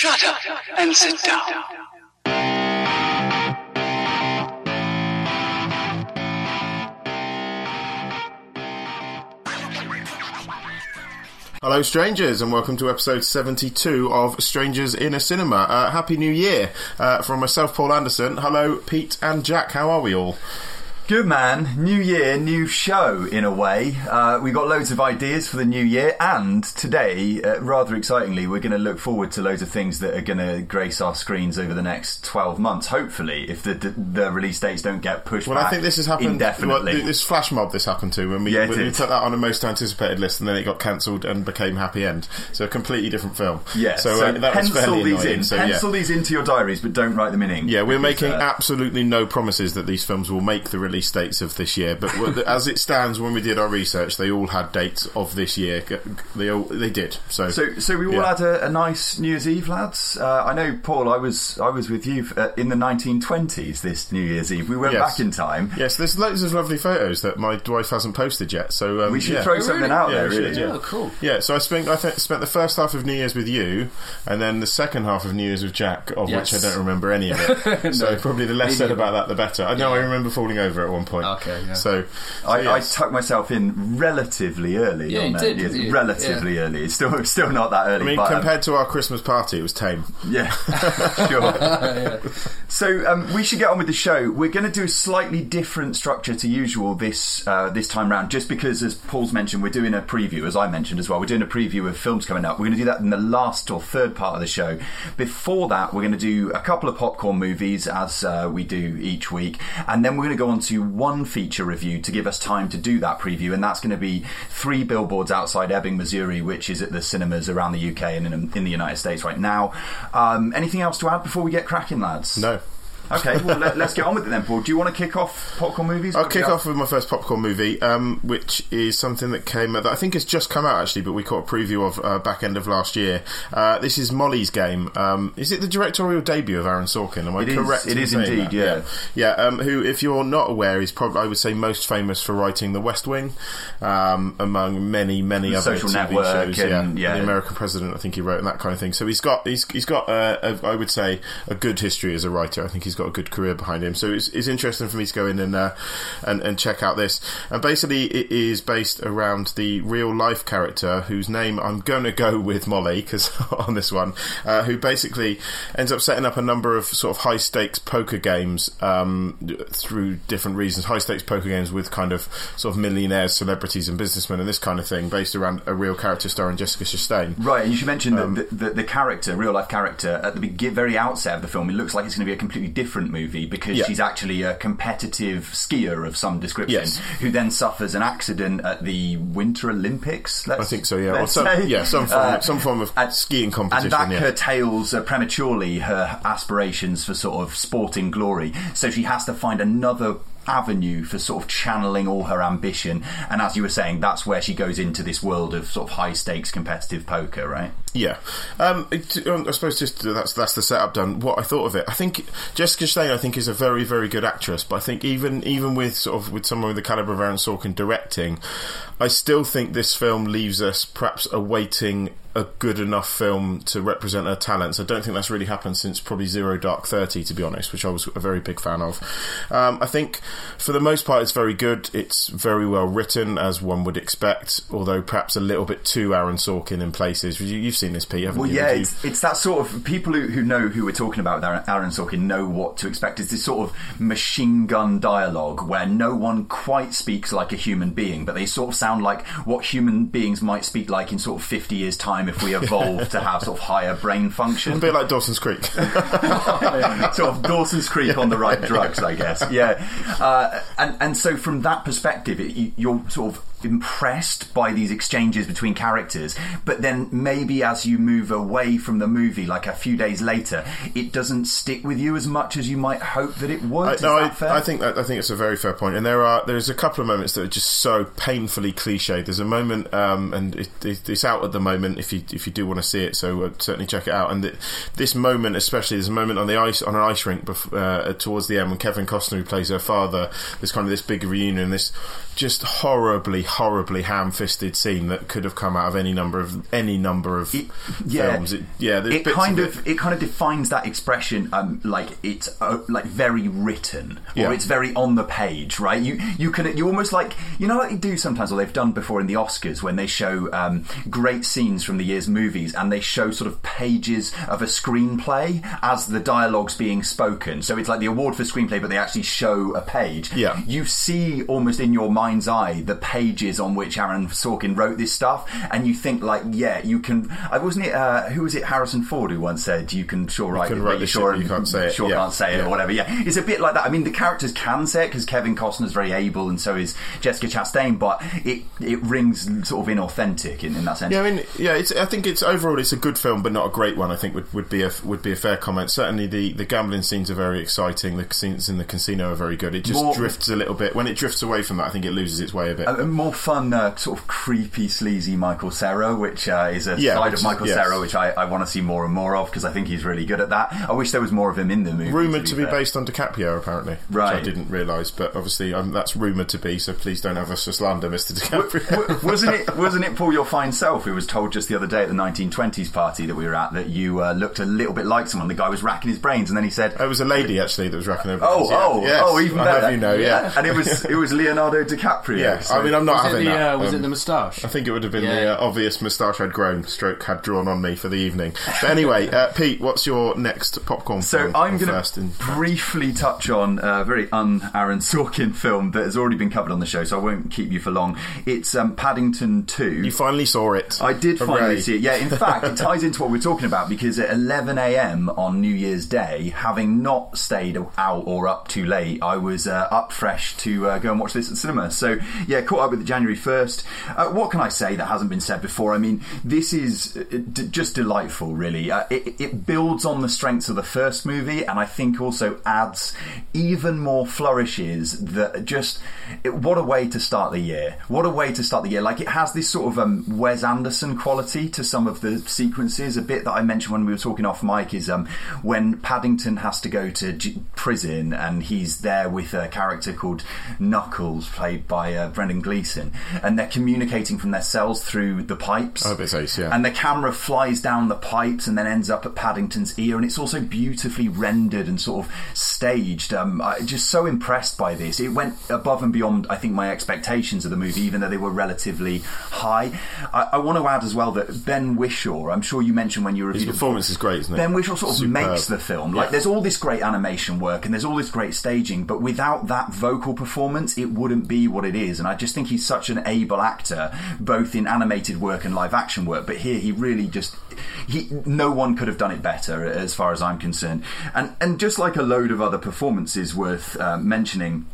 Shut up and sit down. Hello, strangers, and welcome to episode 72 of Strangers in a Cinema. Uh, Happy New Year uh, from myself, Paul Anderson. Hello, Pete and Jack. How are we all? Good man, new year, new show in a way. Uh, we got loads of ideas for the new year, and today, uh, rather excitingly, we're going to look forward to loads of things that are going to grace our screens over the next 12 months, hopefully, if the, the, the release dates don't get pushed Well, I think this has happened. indefinitely. Well, this flash mob this happened to when we, Yeah, we, took that on a most anticipated list, and then it got cancelled and became Happy End. So a completely different film. yeah, So, so, uh, that was pencil fairly these annoying. in. So, pencil yeah. these into your diaries, but don't write them in ink. Yeah, we're making uh, absolutely no promises that these films will make the release dates of this year. But as it stands, when we did our research, they all had dates of this year. They all they did. So, So, so we all Yeah. had a, a nice New Year's Eve, lads. Uh, I know, Paul. I was, I was with you uh, in the 1920s. This New Year's Eve, we went Yes. back in time. yes, there's loads of lovely photos that my wife hasn't posted yet. So um, We should yeah. throw something really? out Yeah, there, we should, really. yeah. Oh, cool. Yeah, so I spent I th- spent the first half of New Year's with you, and then the second half of New Year's with Jack, of Yes. which I don't remember any of it. So probably the less said about that, the better. I know I remember falling over at one point. Okay, yeah. So, so I, yes. I tucked myself in relatively early. Yeah, on you that did, New didn't you? relatively early. It's still, still not that early. I mean, but, um, compared to our Christmas party, it was tame. yeah, sure. So um, we should get on with the show. We're going to do a slightly different structure to usual this uh, this time round, just because, as Paul's mentioned, we're doing a preview, as I mentioned as well. We're doing a preview of films coming up. We're going to do that in the last or third part of the show. Before that, we're going to do a couple of popcorn movies, as uh, we do each week, and then we're going to go on to one feature review to give us time to do that preview, and that's going to be three billboards outside Ebbing, Missouri, which is at the cinemas around the UK and in, in the United States right now. Um, anything else to add before we get cracking, lads? No. Okay, well, let, us get on with it then, Paul. Do you want to kick off popcorn movies? I'll kick off with my first popcorn movie, um, which is something that came that I think has just come out actually, but we caught a preview of uh, back end of last year. Uh, this is Molly's Game. Um, is it the directorial debut of Aaron Sorkin? Am I It is- correct? it in is indeed, that? yeah. yeah. Um, who, if you're not aware, is probably I would say most famous for writing The West Wing, um, among many many The other Social TV Network shows. and- yeah. The American President, I think he wrote and that kind of thing. So he's got he's he's got uh, a, I would say a good history as a writer. I think he's got a good career behind him. So it's, it's interesting for me to go in and, uh, and and check out this. And basically, it is based around the real life character whose name I'm going to go with Molly because on this one, uh, who basically ends up setting up a number of sort of high stakes poker games um, through different reasons. High stakes poker games with kind of sort of millionaires, celebrities, and businessmen, and this kind of thing, based around a real character starring Jessica Chastain. Right, and you should mention Um, that the, the, the character, real life character, at the very outset of the film, it looks like it's going to be a completely different movie because Yeah. she's actually a competitive skier of some description Yes. who then suffers an accident at the Winter Olympics. Let's, I think so, yeah. Or some, say. yeah, some form, Uh, some form of and- skiing competition. And that yeah. curtails uh, prematurely her aspirations for sort of sporting glory. So she has to find another avenue for sort of channeling all her ambition. And as you were saying, that's where she goes into this world of sort of high stakes competitive poker, right? Yeah, um, it, um, I suppose just that's that's the setup done. What I thought of it, I think Jessica Chastain, I think, is a very very good actress. But I think even even with sort of with someone with the caliber of Aaron Sorkin directing, I still think this film leaves us perhaps awaiting a good enough film to represent her talents. I don't think that's really happened since probably Zero Dark Thirty, to be honest, which I was a very big fan of. Um, I think for the most part, it's very good. It's very well written, as one would expect, although perhaps a little bit too Aaron Sorkin in places. You, you've seen this, Pete, haven't Well, you? yeah, it's, it's that sort of people who, who know who we're talking about Aaron Sorkin know what to expect. It's this sort of machine gun dialogue where no one quite speaks like a human being, but they sort of sound like what human beings might speak like in sort of 50 years' time if we evolve to have sort of higher brain function. a bit like Dawson's Creek. sort of Dawson's Creek on the right drugs, I guess. Yeah, uh, and and so from that perspective, it, you, you're sort of impressed by these exchanges between characters, but then maybe as you move away from the movie, like a few days later, it doesn't stick with you as much as you might hope that it would. I, Is no, that I, fair? I think that, I think it's a very fair point, and there are there's a couple of moments that are just so painfully cliched. There's a moment, um, and it, it, it's out at the moment if you if you do want to see it, so uh, certainly check it out. And th this moment, especially, there's a moment on the ice on an ice rink uh, towards the end when Kevin Costner, who plays her father, there's kind of this big reunion, this just horribly, horribly ham-fisted scene that could have come out of any number of any number of It- yeah. films. It, yeah, it kind of, of it kind of defines that expression um, like it's uh, like very written or Yeah. it's very on the page right you you can you almost like you know what they do sometimes or they've done before in the Oscars when they show um, great scenes from the year's movies and they show sort of pages of a screenplay as the dialogue's being spoken so it's like the award for screenplay but they actually show a page Yeah. you see almost in your mind's eye the pages on which Aaron Sorkin wrote this stuff, and you think like, yeah, you can. I wasn't it. Uh, who was it? Harrison Ford who once said, "You can sure write can it, write you sure shit, you can't say it." Sure Yeah. can't say it Yeah. or whatever." Yeah, it's a bit like that. I mean, the characters can say it because Kevin Costner's very able, and so is Jessica Chastain, but it it rings sort of inauthentic in, in that sense. Yeah, I mean, yeah, it's. I think it's overall it's a good film, but not a great one. I think would, would be a would be a fair comment. Certainly, the, the gambling scenes are very exciting. The scenes in the casino are very good. It just More- drifts a little bit. When it drifts away from that, I think it loses its way a bit. Uh, uh, a, a fun, uh, sort of creepy, sleazy Michael Cera, which uh, is a Yeah, side of Michael is- Cera, which I, I want to see more and more of because I think he's really good at that. I wish there was more of him in the movie. Rumored to be fair. based on DiCaprio, apparently, which I didn't realise. But obviously, um, that's rumored to be. So please don't have us for slander, Mister DiCaprio. W- wasn't it? Wasn't it Paul your fine self who was told just the other day at the 1920s party that we were at that you uh, looked a little bit like someone? The guy was racking his brains, and then he said, It was a lady actually that was racking her. "Oh, yeah. oh, Yes, oh, even I better." have you know, yeah. and it was it was Leonardo DiCaprio. Yeah, so- I mean, I'm not Was, it having the, that. uh, was Um, it the moustache? I think it would have been Yeah. the uh, obvious moustache I'd grown, stroke had drawn on me for the evening. But anyway, uh, Pete, what's your next popcorn So film? I'm going first in- to briefly touch on a very un-Aaron Sorkin film that has already been covered on the show, so I won't keep you for long. It's um, Paddington 2. You finally saw it. I did finally see it. Yeah, in fact, it ties into what we're talking about because at 11 a.m. on New Year's Day, having not stayed out or up too late, I was uh, up fresh to uh, go and watch this at cinema. So, yeah, caught up with it January 1st. Uh, what can I say that hasn't been said before? I mean, this is uh, d- just delightful, really. Uh, it, it builds on the strengths of the first movie, and I think also adds even more flourishes that just. It, what a way to start the year! What a way to start the year! Like it has this sort of um, Wes Anderson quality to some of the sequences. A bit that I mentioned when we were talking off mic is um, when Paddington has to go to prison and he's there with a character called Knuckles, played by uh, Brendan Gleeson, and they're communicating from their cells through the pipes. Oh, it's ace, yeah. And the camera flies down the pipes and then ends up at Paddington's ear, and it's also beautifully rendered and sort of staged. Um, I just so impressed by this. It went above and beyond, I think, my expectations of the movie, even though they were relatively high. I, I want to add as well that Ben Whishaw, I'm sure you mentioned when you reviewed His performance is great, isn't it? Ben Whishaw sort of Superb. makes the film. Like, Yeah. there's all this great animation work and there's all this great staging, but without that vocal performance, it wouldn't be what it is. And I just think he's such an able actor, both in animated work and live action work. But here, he really just. He, no one could have done it better, as far as I'm concerned. And and just like a load of other performances worth uh, mentioning,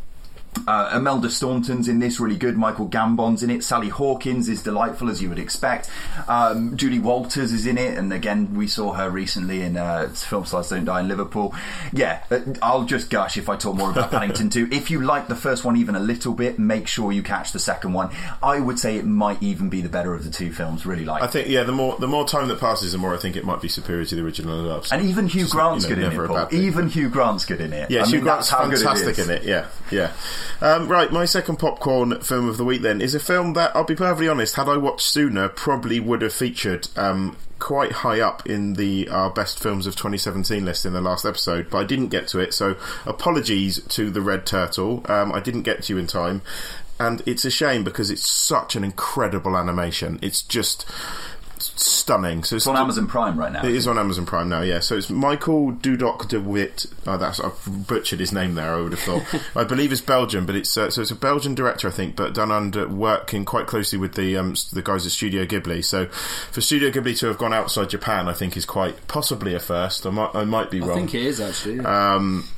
uh, Imelda Staunton's in this, really good. Michael Gambon's in it. Sally Hawkins is delightful, as you would expect. Um, Julie Walters is in it, and again, we saw her recently in uh, Film Stars Don't Die in Liverpool. Yeah, uh, I'll just gush if I talk more about Paddington 2. If you like the first one even a little bit, make sure you catch the second one. I would say it might even be the better of the two films, really like I think yeah. The more the more time that passes, the more I think it might be superior to the original. So and even Hugh Grant's you know, good in it, Paul. Even Hugh Grant's good in it. Yeah, I Hugh mean, Grant's that's how good fantastic in it. Yeah, yeah. Um, right, my second popcorn film of the week then is a film that I'll be perfectly honest. Had I watched sooner, probably would have featured um, quite high up in the our best films of 2017 list in the last episode, but I didn't get to it. So apologies to the Red Turtle. Um, I didn't get to you in time. And it's a shame because it's such an incredible animation. It's just stunning. So It's on Amazon Prime right now. it is on Amazon Prime now, yeah. So it's Michael Dudok de Wit. Oh, that's I've butchered his name there. I would have thought. I believe it's Belgian, but it's uh, so it's a Belgian director, I think, but done under working quite closely with the um, the guys at Studio Ghibli. So for Studio Ghibli to have gone outside Japan, I think is quite possibly a first. I might I might be wrong. I wrong. think it is actually. Um,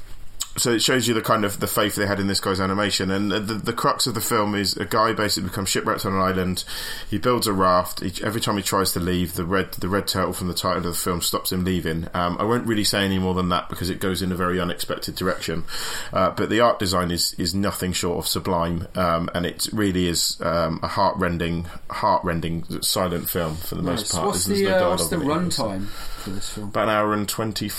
so it shows you the kind of the faith they had in this guy's animation, and the, the crux of the film is a guy basically becomes shipwrecked on an island. He builds a raft. He, every time he tries to leave, the red the red turtle from the title of the film stops him leaving. Um, I won't really say any more than that because it goes in a very unexpected direction. Uh, but the art design is is nothing short of sublime, um, and it really is um, a heart rending silent film for the most part. What's the no uh, what's the in it either, so- runtime for this film? About an hour and twenty.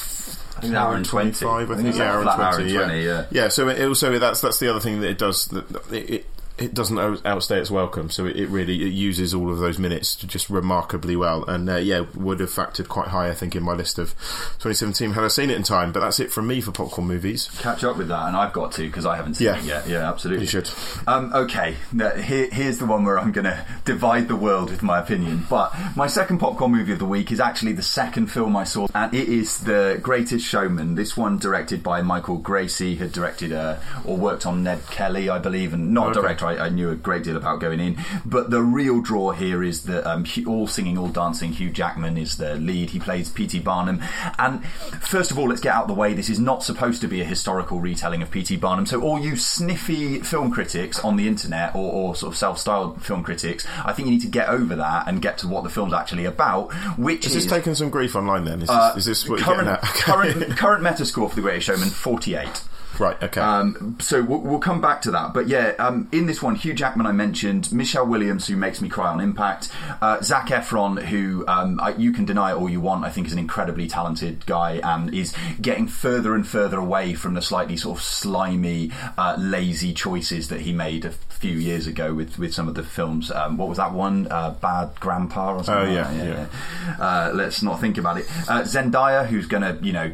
An hour and 20. 25, I I think yeah, hour and flat hour 20, and 20, yeah. yeah. so it also that's that's the other thing that it does. That it, it it doesn't outstay its welcome. So it, it really it uses all of those minutes just remarkably well. And uh, yeah, would have factored quite high, I think, in my list of 2017 had I seen it in time. But that's it from me for popcorn movies. Catch up with that, and I've got to because I haven't seen Yeah. it yet. Yeah, absolutely. You should. Um, okay, now, here, here's the one where I'm going to divide the world with my opinion. But my second popcorn movie of the week is actually the second film I saw, and it is The Greatest Showman. This one directed by Michael Gracey, had directed uh, or worked on Ned Kelly, I believe, and not Okay. director. I, I knew a great deal about going in. But the real draw here is that um, all singing, all dancing. Hugh Jackman is the lead. He plays P.T. Barnum. And first of all, let's get out the way. This is not supposed to be a historical retelling of P.T. Barnum. So all you sniffy film critics on the internet or, or sort of self-styled film critics, I think you need to get over that and get to what the film's actually about. Which Is this taking some grief online then? Is, uh, this, is this what current, you're getting at? Current current Metascore for The Greatest Showman, forty-eight. Right, okay. Um, so we'll, we'll come back to that. But yeah, um, in this one, Hugh Jackman I mentioned, Michelle Williams, who makes me cry on impact, uh, Zac Efron, who um, I, you can deny it all you want, I think is an incredibly talented guy and is getting further and further away from the slightly sort of slimy, uh, lazy choices that he made a few years ago with, with some of the films. Um, what was that one? Uh, Bad Grandpa or something? Oh, like yeah, that? Uh, let's not think about it. Uh, Zendaya, who's going to, you know,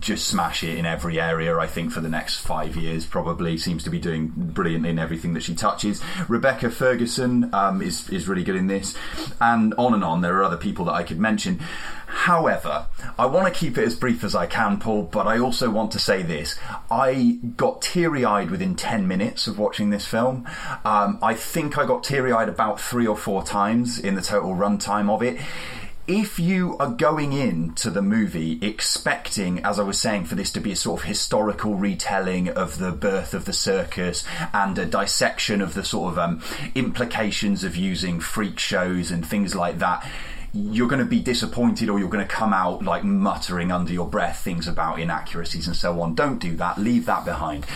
just smash it in every area, I think, for the next five years, probably. Seems to be doing brilliantly in everything that she touches. Rebecca Ferguson um, is, is really good in this. And on and on, there are other people that I could mention. However, I want to keep it as brief as I can, Paul, but I also want to say this. I got teary eyed within 10 minutes of watching this film. Um, I think I got teary eyed about three or four times in the total runtime of it if you are going into the movie expecting, as I was saying, for this to be a sort of historical retelling of the birth of the circus and a dissection of the sort of um, implications of using freak shows and things like that, you're going to be disappointed or you're going to come out like muttering under your breath things about inaccuracies and so on. Don't do that. Leave that behind.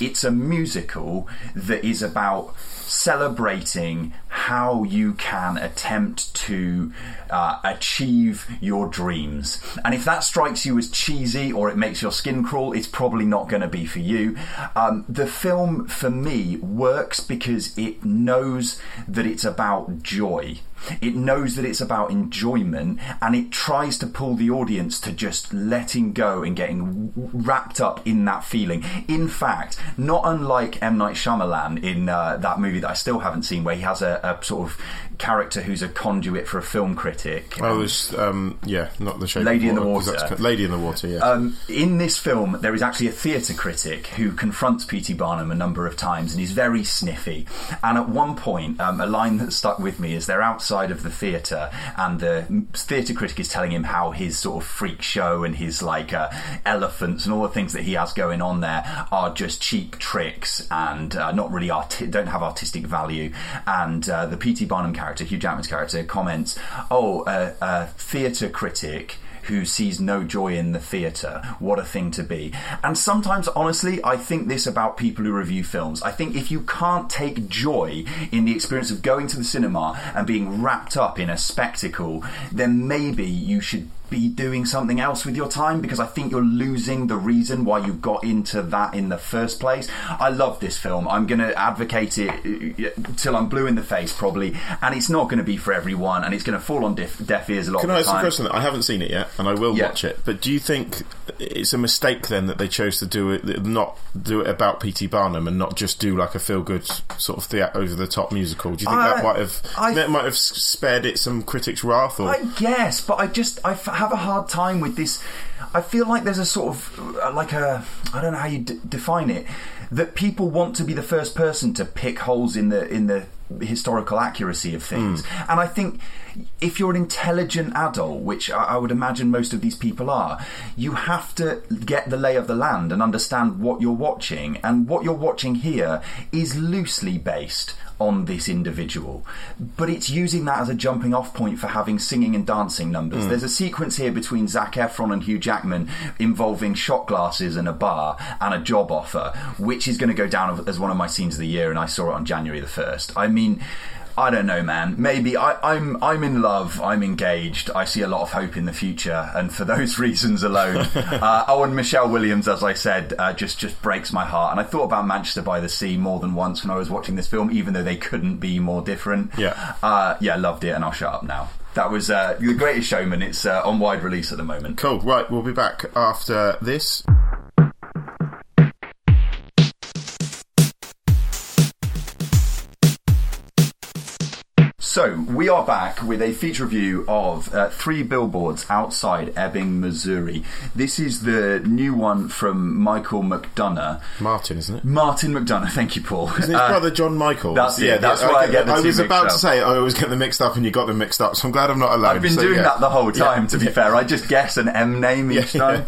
It's a musical that is about celebrating how you can attempt to uh, achieve your dreams. And if that strikes you as cheesy or it makes your skin crawl, it's probably not going to be for you. Um, the film, for me, works because it knows that it's about joy. It knows that it's about enjoyment and it tries to pull the audience to just letting go and getting wrapped up in that feeling. In fact, not unlike M. Night Shyamalan in uh, that movie that I still haven't seen, where he has a, a sort of character who's a conduit for a film critic. oh, this, um, yeah, not the shape Lady in the Water. Lady in the Water, yeah. Um, in this film, there is actually a theatre critic who confronts P.T. Barnum a number of times and he's very sniffy. And at one point, um, a line that stuck with me is they're outside of the theatre and the theatre critic is telling him how his sort of freak show and his like uh, elephants and all the things that he has going on there are just cheap tricks and uh, not really arti- don't have artistic value. And uh, the P.T. Barnum character, Hugh Jackman's character, comments, "Oh, uh, a theatre critic." Who sees no joy in the theatre. What a thing to be. And sometimes, honestly, I think this about people who review films. I think if you can't take joy in the experience of going to the cinema and being wrapped up in a spectacle, then maybe you should be doing something else with your time because I think you're losing the reason why you got into that in the first place. I love this film. I'm going to advocate it uh, till I'm blue in the face, probably. And it's not going to be for everyone, and it's going to fall on deaf, deaf ears a lot Can of I ask a question? I haven't seen it yet, and I will Yeah. watch it. But do you think it's a mistake then that they chose to do it, not do it about P.T. Barnum, and not just do like a feel-good sort of the over the top musical? Do you think that might have I- that might have spared it some critics' wrath? Or I guess, but I just I have a hard time with this. I feel like there's a sort of uh, like a I don't know how you d- define it that people want to be the first person to pick holes in the in the historical accuracy of things, and I think if you're an intelligent adult, which I, I would imagine most of these people are, you have to get the lay of the land and understand what you're watching, and what you're watching here is loosely based on this individual, but it's using that as a jumping off point for having singing and dancing numbers. Mm. There's a sequence here between Zac Efron and Hugh Jackman involving shot glasses and a bar and a job offer, which is going to go down as one of my scenes of the year, and I saw it on January the 1st. I mean, I don't know, man. Maybe I, I'm I'm in love. I'm engaged. I see a lot of hope in the future, and for those reasons alone, uh, oh, and Michelle Williams, as I said, uh, just just breaks my heart. And I thought about Manchester by the Sea more than once when I was watching this film, even though they couldn't be more different. Yeah. uh, yeah, loved it, and I'll shut up now. That was uh, the Greatest Showman. It's uh, on wide release at the moment. Cool. Right, we'll be back after this. So we are back with a feature review of uh, Three Billboards Outside Ebbing, Missouri. This is the new one from Michael McDonagh. Martin, isn't it? Martin McDonagh. Thank you, Paul. Isn't his Uh, brother John Michael? that's- yeah, that's why I get the I was about up. to say I always get them mixed up, and you got them mixed up. So I'm glad I'm not alone. I've been So, doing yeah. that the whole time, Yeah. to be fair. I just guess an M name each Yeah. time.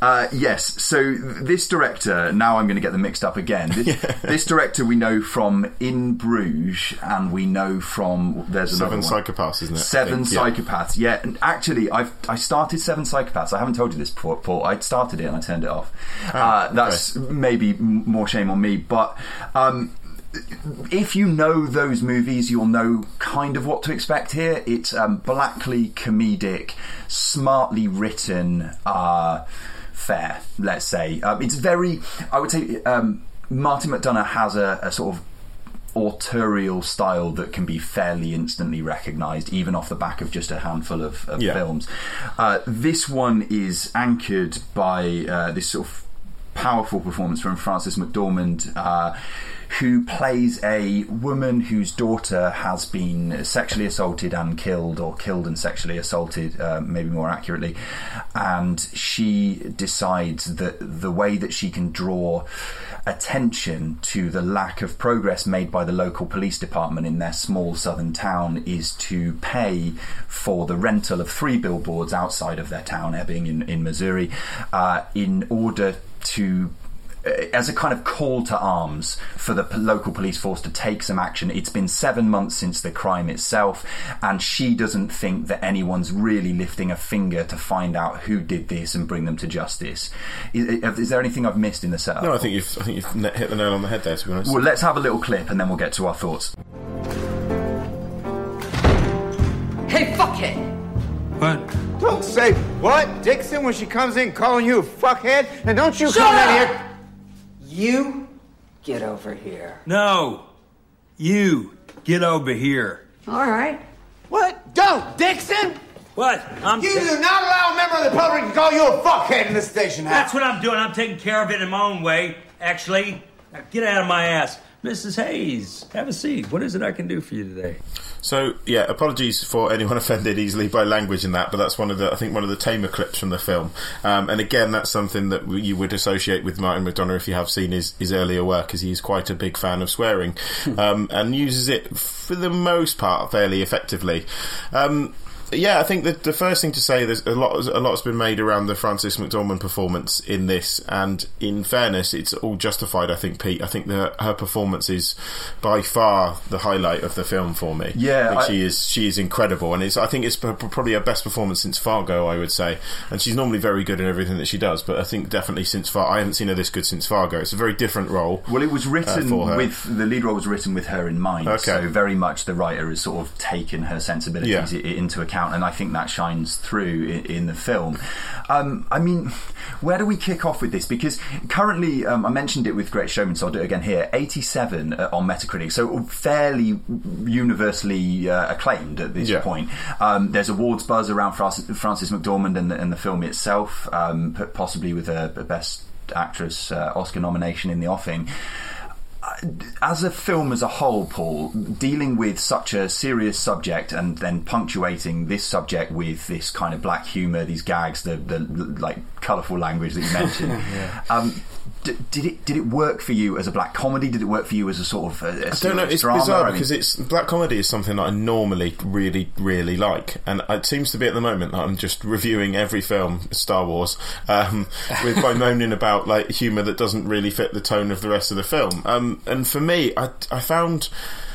Uh, yes, so this director, now I'm going to get them mixed up again. This, this director we know from In Bruges, and we know from. There's Seven. Psychopaths, isn't it? Seven think, yeah. Psychopaths. Yeah, and actually, I've I started Seven Psychopaths. I haven't told you this, before. Paul. I started it and I turned it off. uh, that's maybe more shame on me, but. Um, if you know those movies, you'll know kind of what to expect here. It's um, blackly comedic, smartly written, uh, fair, let's say. Um, it's very, I would say, um, Martin McDonagh has a, a sort of autorial style that can be fairly instantly recognised, even off the back of just a handful of, of Yeah. films. Uh, this one is anchored by uh, this sort of powerful performance from Frances McDormand. Uh, who plays a woman whose daughter has been sexually assaulted and killed, or killed and sexually assaulted, uh, maybe more accurately. And she decides that the way that she can draw attention to the lack of progress made by the local police department in their small southern town is to pay for the rental of three billboards outside of their town, Ebbing in, in Missouri, uh, in order to uh, as a kind of call to arms for the p- local police force to take some action. It's been seven months since the crime itself, and she doesn't think that anyone's really lifting a finger to find out who did this and bring them to justice. Is, is there anything I've missed in the setup? No, I think you've I think you've hit the nail on the head there. To be honest. Well, let's have a little clip and then we'll get to our thoughts. Hey, fuckhead! What? Don't say what, Dixon, when she comes in calling you a fuckhead? And don't you Shut come up! in here. You get over here. No. You. Get over here. All right. What? Don't, Dixon! What? I'm. You do not allow a member of the public to call you a fuckhead in the station house. That's what I'm doing. I'm taking care of it in my own way, actually. Now get out of my ass. Mrs. Hayes, have a seat. What is it I can do for you today? So yeah, apologies for anyone offended easily by language in that, but that's one of the I think one of the tamer clips from the film. Um, and again, that's something that you would associate with Martin McDonagh if you have seen his, his earlier work, as he's quite a big fan of swearing um, and uses it for the most part fairly effectively. Um, yeah, I think that the first thing to say there's a lot a lot's been made around the Frances McDormand performance in this, and in fairness, it's all justified. I think Pete. I think that her performance is by far the highlight of the film for me. Yeah, I she is she is incredible, and it's I think it's probably her best performance since Fargo. I would say, and she's normally very good in everything that she does, but I think definitely since Fargo, I haven't seen her this good since Fargo. It's a very different role. Well, it was uh, written for her. with the lead role was written with her in mind. Okay. So very much the writer has sort of taken her sensibilities Yeah. into account, and I think that shines through in, in the film. Um, I mean, where do we kick off with this? Because currently, um, I mentioned it with Great Showman, so I'll do it again here. Eighty-seven uh, on Metacritic, so fairly universally uh, acclaimed at this Yeah. point. Um, there's awards buzz around Frances, Frances McDormand and the, and the film itself, um, possibly with a, a Best Actress uh, Oscar nomination in the offing as a film as a whole, Paul, dealing with such a serious subject and then punctuating this subject with this kind of black humour, these gags, the, the like colourful language that you mentioned. um, d- did it did it work for you as a black comedy? Did it work for you as a sort of a, a I don't know. It's drama? bizarre I mean- because it's black comedy is something that I normally really, really like, and it seems to be at the moment that I'm just reviewing every film Star Wars um, with by moaning about like humour that doesn't really fit the tone of the rest of the film. Um, and for me, I, I found.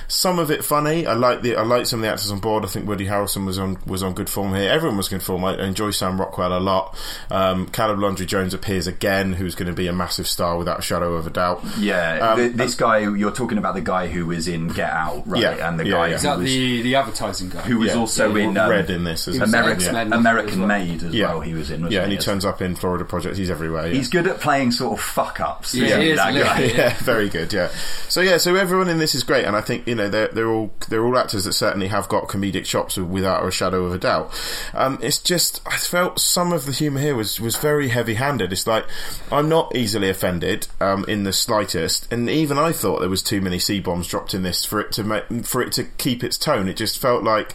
Some of it funny. I like the I like some of the actors on board. I think Woody Harrelson was on was on good form here. Everyone was good form. I enjoy Sam Rockwell a lot. Um, Caleb Landry Jones appears again, who's going to be a massive star without a shadow of a doubt. Yeah, Um, th- this guy you're talking about the guy who was in Get Out, right? Yeah, and the yeah, guy yeah. who Is that was, the, the advertising guy? who was Yeah. also Yeah, in um, Red in this as. American X-Men as American well. Made as well. He was in. wasn't yeah, and he As- turns up in Florida Project. He's everywhere. Yeah. He's good at playing sort of fuck ups. Yeah, isn't he is that guy? yeah, very good. Yeah. So yeah, so everyone in this is great, and I think you know they're they're all they're all actors that certainly have got comedic chops without a shadow of a doubt. Um, it's just I felt some of the humour here was was very heavy handed. It's like I'm not easily offended um, in the slightest, and even I thought there was too many c bombs dropped in this for it to make for it to keep its tone. It just felt like,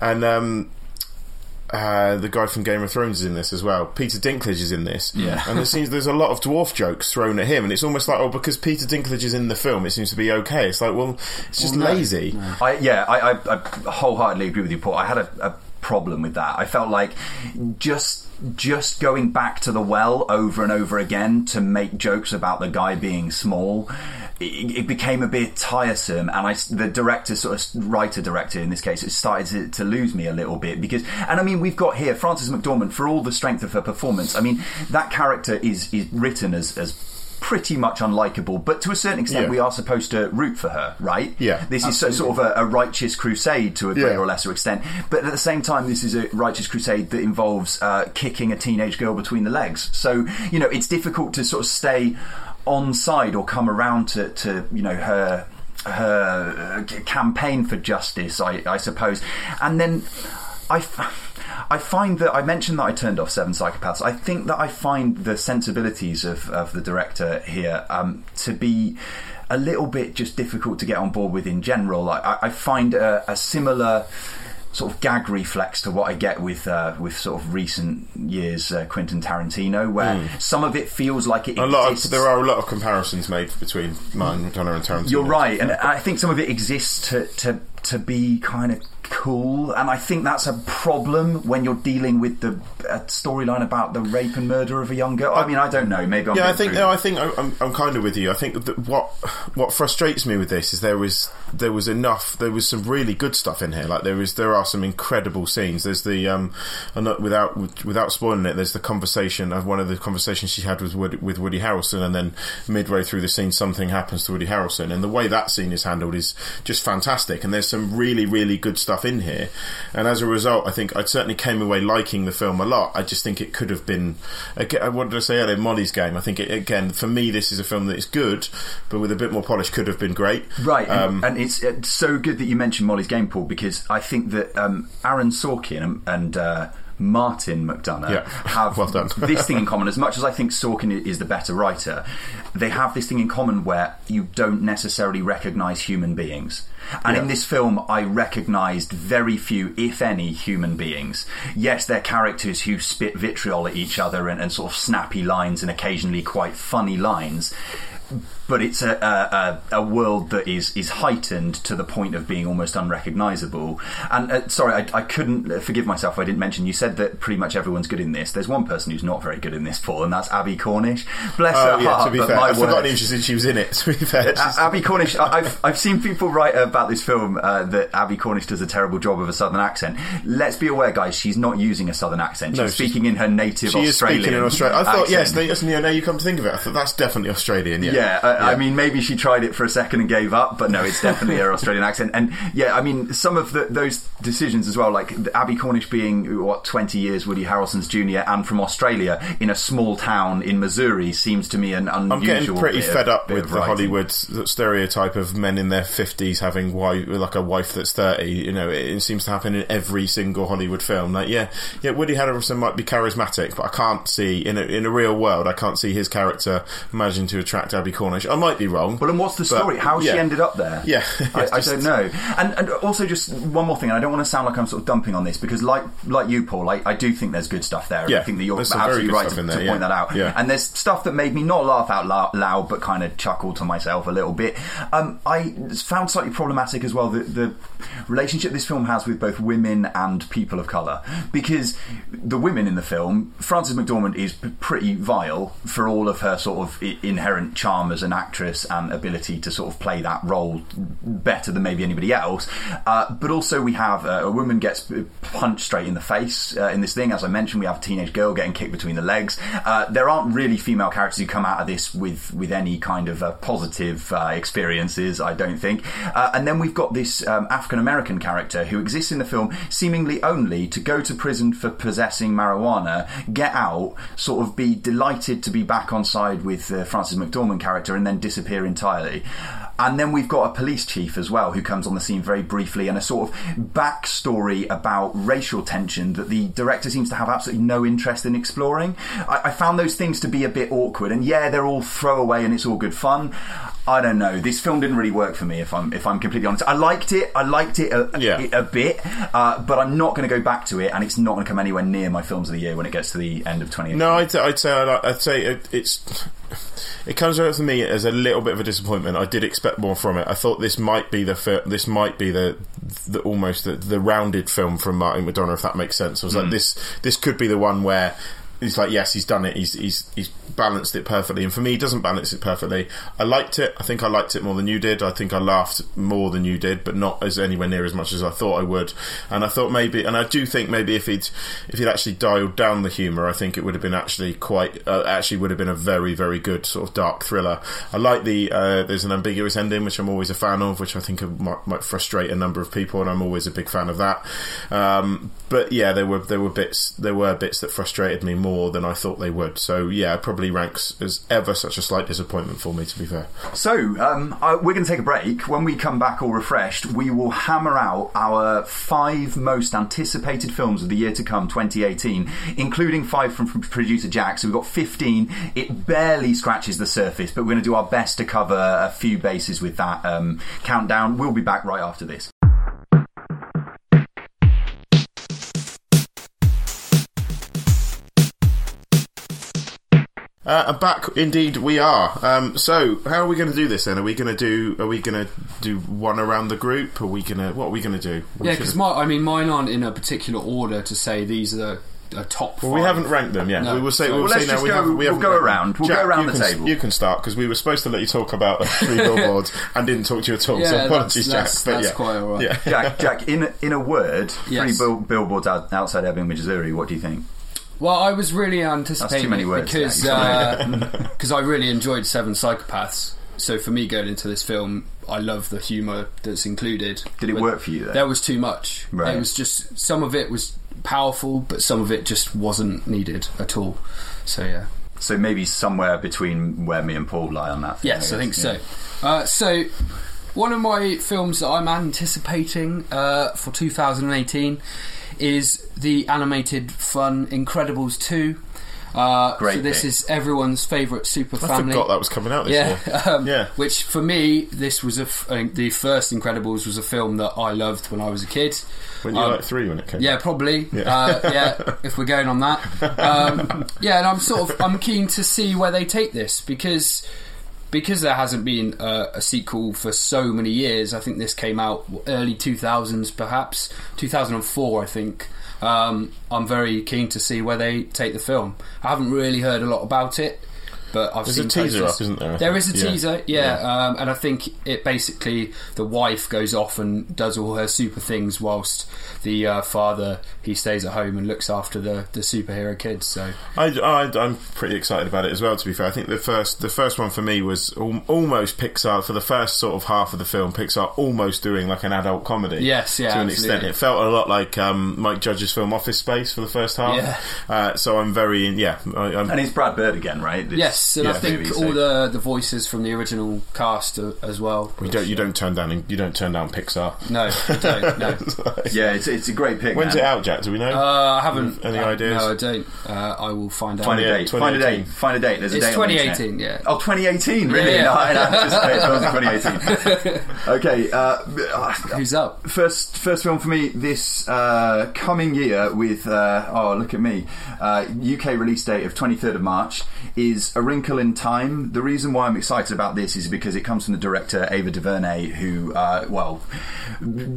and um, uh, the guy from Game of Thrones is in this as well. Peter Dinklage is in this. Yeah. And there seems there's a lot of dwarf jokes thrown at him, and it's almost like, oh, because Peter Dinklage is in the film, it seems to be okay. It's like, well, it's just lazy. I, yeah, I, I, I wholeheartedly agree with you, Paul. I had a, a problem with that. I felt like just just going back to the well over and over again to make jokes about the guy being small. It, it became a bit tiresome, and I, the director, sort of writer director in this case, it started to, to lose me a little bit because, and I mean, we've got here Frances McDormand for all the strength of her performance. I mean, that character is is written as as pretty much unlikable, but to a certain extent, Yeah. we are supposed to root for her, right? Yeah, this is so, sort of a, a righteous crusade to a greater Yeah. or lesser extent, but at the same time, this is a righteous crusade that involves uh, kicking a teenage girl between the legs. So you know, it's difficult to sort of stay on side or come around to, to you know her her uh, campaign for justice, I, I suppose, and then I. F- I find that I mentioned that I turned off Seven Psychopaths. I think that I find the sensibilities of, of the director here um, to be a little bit just difficult to get on board with in general. I, I find a, a similar sort of gag reflex to what I get with uh, with sort of recent years uh, Quentin Tarantino, where some of it feels like it. A lot exists. of, there are a lot of comparisons made between Martin McDonagh and Tarantino. You're right, and I think some of it exists to to to be kind of cool, and I think that's a problem when you're dealing with the uh, storyline about the rape and murder of a young girl. I mean, I don't know. Maybe I'm yeah, I think no, I think I'm, I'm kind of with you. I think that what what frustrates me with this is there was there was enough. There was some really good stuff in here. Like there is there are some incredible scenes. There's the um, not without without spoiling it. There's the conversation of one of the conversations she had with Woody, with Woody Harrelson, and then midway through the scene, something happens to Woody Harrelson, and the way that scene is handled is just fantastic. And there's some really really good stuff in here. And as a result, I think I certainly came away liking the film a lot. I just think it could have been. Again, what did I say earlier? Molly's Game. I think it, again for me, this is a film that is good, but with a bit more polish, could have been great. Right, Um, and, and it's, it's so good that you mentioned Molly's Game Pool because I think that um, Aaron Sorkin and, and uh, Martin McDonagh Yeah. have Well this thing in common. As much as I think Sorkin is the better writer, they have this thing in common where you don't necessarily recognise human beings. And in this film, I recognised very few, if any, human beings. Yes, they're characters who spit vitriol at each other and, and sort of snappy lines and occasionally quite funny lines but it's a, a, a, a world that is, is heightened to the point of being almost unrecognisable. And uh, sorry, I, I couldn't uh, forgive myself. I didn't mention. You said that pretty much everyone's good in this. There's one person who's not very good in this, Paul, and that's Abbie Cornish. Bless Oh her yeah, heart. to be fair, I've forgotten even she was in it. To be fair, A- Abbie Cornish. I've I've seen people write about this film uh, that Abbie Cornish does a terrible job of a southern accent. Let's be aware, guys. She's not using a southern accent. She's No, she's- speaking in her native she is Australian. speaking in Australia. I thought yes, accent. they, yes, you know, now you come to think of it, I thought that's definitely Australian. Yeah, Yeah, uh, I mean, maybe she tried it for a second and gave up, but no, it's definitely her Australian accent. And yeah, I mean, some of the, those decisions as well, like Abbie Cornish being what twenty years Woody Harrelson's junior and from Australia in a small town in Missouri, seems to me an unusual. I'm getting pretty bit of- fed up bit with the writing. Hollywood stereotype of men in their fifties having wife, like a wife that's thirty. You know, it, it seems to happen in every single Hollywood film. Like, yeah, yeah, Woody Harrelson might be charismatic, but I can't see in a in a real world, I can't see his character managing to attract Abbie Cornish. I might be wrong. Well, and what's the but, story? How she ended up there? Yeah. I, I don't know. And and also just one more thing. And I don't want to sound like I'm sort of dumping on this because, like like you, Paul, I, I do think there's good stuff there. Yeah, I think that you're there's some very absolutely right to, in to there, point yeah. that out. Yeah. And there's stuff that made me not laugh out loud, loud but kind of chuckle to myself a little bit. Um, I found slightly problematic as well the, the relationship this film has with both women and people of colour because the women in the film, Frances McDormand is pretty vile for all of her sort of inherent charm charm as an actress and ability to sort of play that role better than maybe anybody else. Uh, but also, we have uh, a woman gets punched straight in the face uh, in this thing. As I mentioned, we have a teenage girl getting kicked between the legs. Uh, there aren't really female characters who come out of this with with any kind of uh, positive uh, experiences. I don't think. And then we've got this um, African American character who exists in the film seemingly only to go to prison for possessing marijuana, get out, sort of be delighted to be back on side with the Frances McDormand character, and then disappear entirely. And then we've got a police chief as well who comes on the scene very briefly and a sort of backstory about racial tension that the director seems to have absolutely no interest in exploring. I, I found those things to be a bit awkward, and yeah, they're all throwaway and it's all good fun. I don't know. This film didn't really work for me. If I'm if I'm completely honest, I liked it. I liked it a, Yeah. a, a bit, uh, but I'm not going to go back to it, and it's not going to come anywhere near my films of the year when it gets to the end of 2018. No, I'd, I'd say I'd, I'd say it, it's it comes out for me as a little bit of a disappointment. I did expect more from it. I thought this might be the fir- this might be the the almost the, the rounded film from Martin McDonagh, if that makes sense. I was like hmm. this this could be the one where. He's like, yes, he's done it. He's he's he's balanced it perfectly. And for me, he doesn't balance it perfectly. I liked it. I think I liked it more than you did. I think I laughed more than you did, but not as anywhere near as much as I thought I would. And I thought maybe, and I do think maybe if he'd if he'd actually dialed down the humour, I think it would have been actually quite uh, actually would have been a very very good sort of dark thriller. I like the uh, there's an ambiguous ending, which I'm always a fan of, which I think might, might frustrate a number of people, and I'm always a big fan of that. Um, but yeah, there were there were bits there were bits that frustrated me more than I thought they would. So yeah, probably ranks as ever such a slight disappointment for me. To be fair, So, um, I, we're going to take a break. When we come back all refreshed, we will hammer out our five most anticipated films of the year to come, 2018, including five from, from producer Jack. So, we've got 15. It barely scratches the surface, but we're going to do our best to cover a few bases with that um, countdown. We'll be back right after this. Uh, and back indeed we are. Um, so how are we going to do this then? Are we going to do? Are we going to do one around the group? Are we going to? What are we going to do? We Yeah, should- because my, I mean, mine aren't in a particular order to say these are a top. Well, we haven't ranked them yet. No. we will say. So- We'll, Well, say let's now just we go- haven't. We we'll go around. We'll go around the can, table. You can start because we were supposed to let you talk about three billboards and didn't talk to you at all. Yeah, so apologies, that's- Jack. But that's yeah, quite all right. Yeah. Jack, Jack, in in a word, Yes. three bill- billboards out, outside Ebbing, Missouri. What do you think? Well, I was really anticipating many words, because Jack. because I really enjoyed Seven Psychopaths. So for me, going into this film, I love the humour that's included. Did it But work for you, though? There was too much. Right. It was just some of it was powerful, but some of it just wasn't needed at all. So yeah. So maybe somewhere between where me and Paul lie on that. thing, Yes, I think guess. so. Uh, so, one of my films that I'm anticipating uh, for 2018 is the animated fun Incredibles 2. Uh, Great so this pick. is everyone's favourite super I family. I forgot that was coming out this yeah, year. um, Yeah. Which for me, this was a f- uh, the first Incredibles was a film that I loved when I was a kid. When you were Um, like three when it came. yeah, probably. Yeah. Uh, yeah, if we're going on that. Um, yeah, and I'm sort of I'm keen to see where they take this because because there hasn't been a, a sequel for so many years. I think this came out early 2000s, perhaps 2004. I think. Um, I'm very keen to see where they take the film. I haven't really heard a lot about it. But I've There's a teaser posters. up, isn't there, I There think? is a Yeah. teaser, yeah, Um, and I think it basically the wife goes off and does all her super things whilst the uh, father he stays at home and looks after the, the superhero kids. So I, I, I'm pretty excited about it as well. To be fair, I think the first the first one for me was al- almost Pixar for the first sort of half of the film. Pixar almost doing like an adult comedy. Yes, yeah, to an absolutely. extent. It felt a lot like um, Mike Judge's film Office Space for the first half. Yeah. Uh, so I'm very yeah. I, I'm, And it's Brad Bird again, right? This- yes, and yeah, I think movie, all so- the the voices from the original cast uh, as well. you don't you don't turn down you don't turn down Pixar. No, I don't. No, Yeah, it's, it's a great pick. When's man. it out, Jack? Do we know? uh, I haven't. Any uh, ideas? No, I don't. Uh, I will find out. Find a date. Find a date. Find a date. There's a It's date. on the 2018, yeah. Oh, 2018, really? Yeah, yeah. No, I anticipated it was 2018. okay. Uh, Who's up? First, first film for me this uh, coming year with uh, oh look at me, uh, UK release date of 23rd of March is A Wrinkle in Time. The reason why I'm excited about this is because it comes from the director Ava DuVernay, who uh, well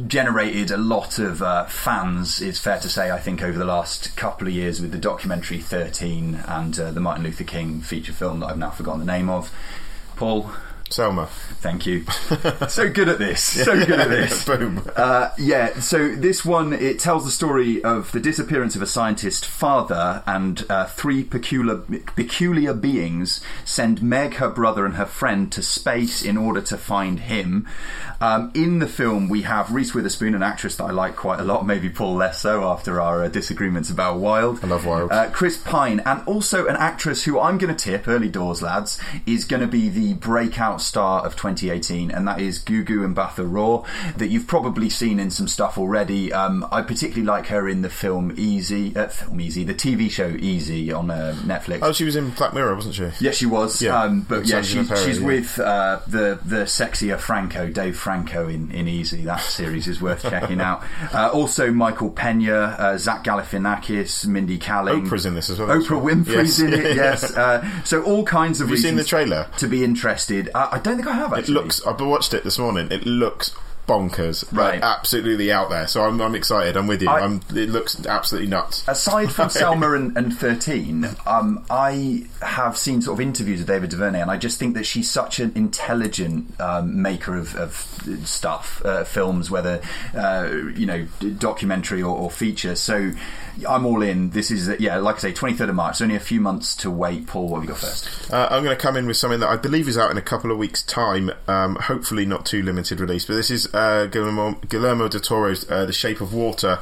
generated a lot of uh, fans. It's fair to say, I think, over the last couple of years with the documentary 13 and uh, the Martin Luther King feature film that I've now forgotten the name of. Paul. Selma. Thank you. so good at this. So good at this. Boom. Uh, yeah, so this one it tells the story of the disappearance of a scientist father and uh, three peculiar peculiar beings send Meg, her brother, and her friend to space in order to find him. Um, in the film, we have Reese Witherspoon, an actress that I like quite a lot, maybe Paul less so after our uh, disagreements about Wild. I love Wild. Uh, Chris Pine, and also an actress who I'm going to tip, early doors lads, is going to be the breakout star of 2018, and that is Gugu Mbatha Raw, that you've probably seen in some stuff already. Um, I particularly like her in the film Easy, uh, film Easy, the TV show Easy on uh, Netflix. Oh, she was in Black Mirror, wasn't she? Yes, she was. Yeah. Um, but yeah, she, Perry, she's yeah. with uh, the the sexier Franco, Dave Franco in, in Easy. That series is worth checking out. Uh, also, Michael Pena, uh, Zach Galifianakis, Mindy Kaling. Oprah's in this as well, Oprah Winfrey's Yes. in it. Yes. Uh, so all kinds of Have you seen reasons the trailer? to be interested. Uh, I don't think I have. Actually. It looks. I watched it this morning. It looks bonkers. Right. Absolutely out there. So I'm, I'm excited. I'm with you. I- I'm, it looks absolutely nuts. Aside from Selma and, and 13, um, I have seen sort of interviews with David DuVernay, and I just think that she's such an intelligent um, maker of, of stuff, uh, films, whether, uh, you know, documentary or, or feature. So I'm all in. This is, yeah, like I say, 23rd of March. It's only a few months to wait. Paul, what have you got first? Uh, I'm going to come in with something that I believe is out in a couple of weeks' time. Um, hopefully, not too limited release. But this is uh, Guillermo, Guillermo del Toro's uh, The Shape of Water,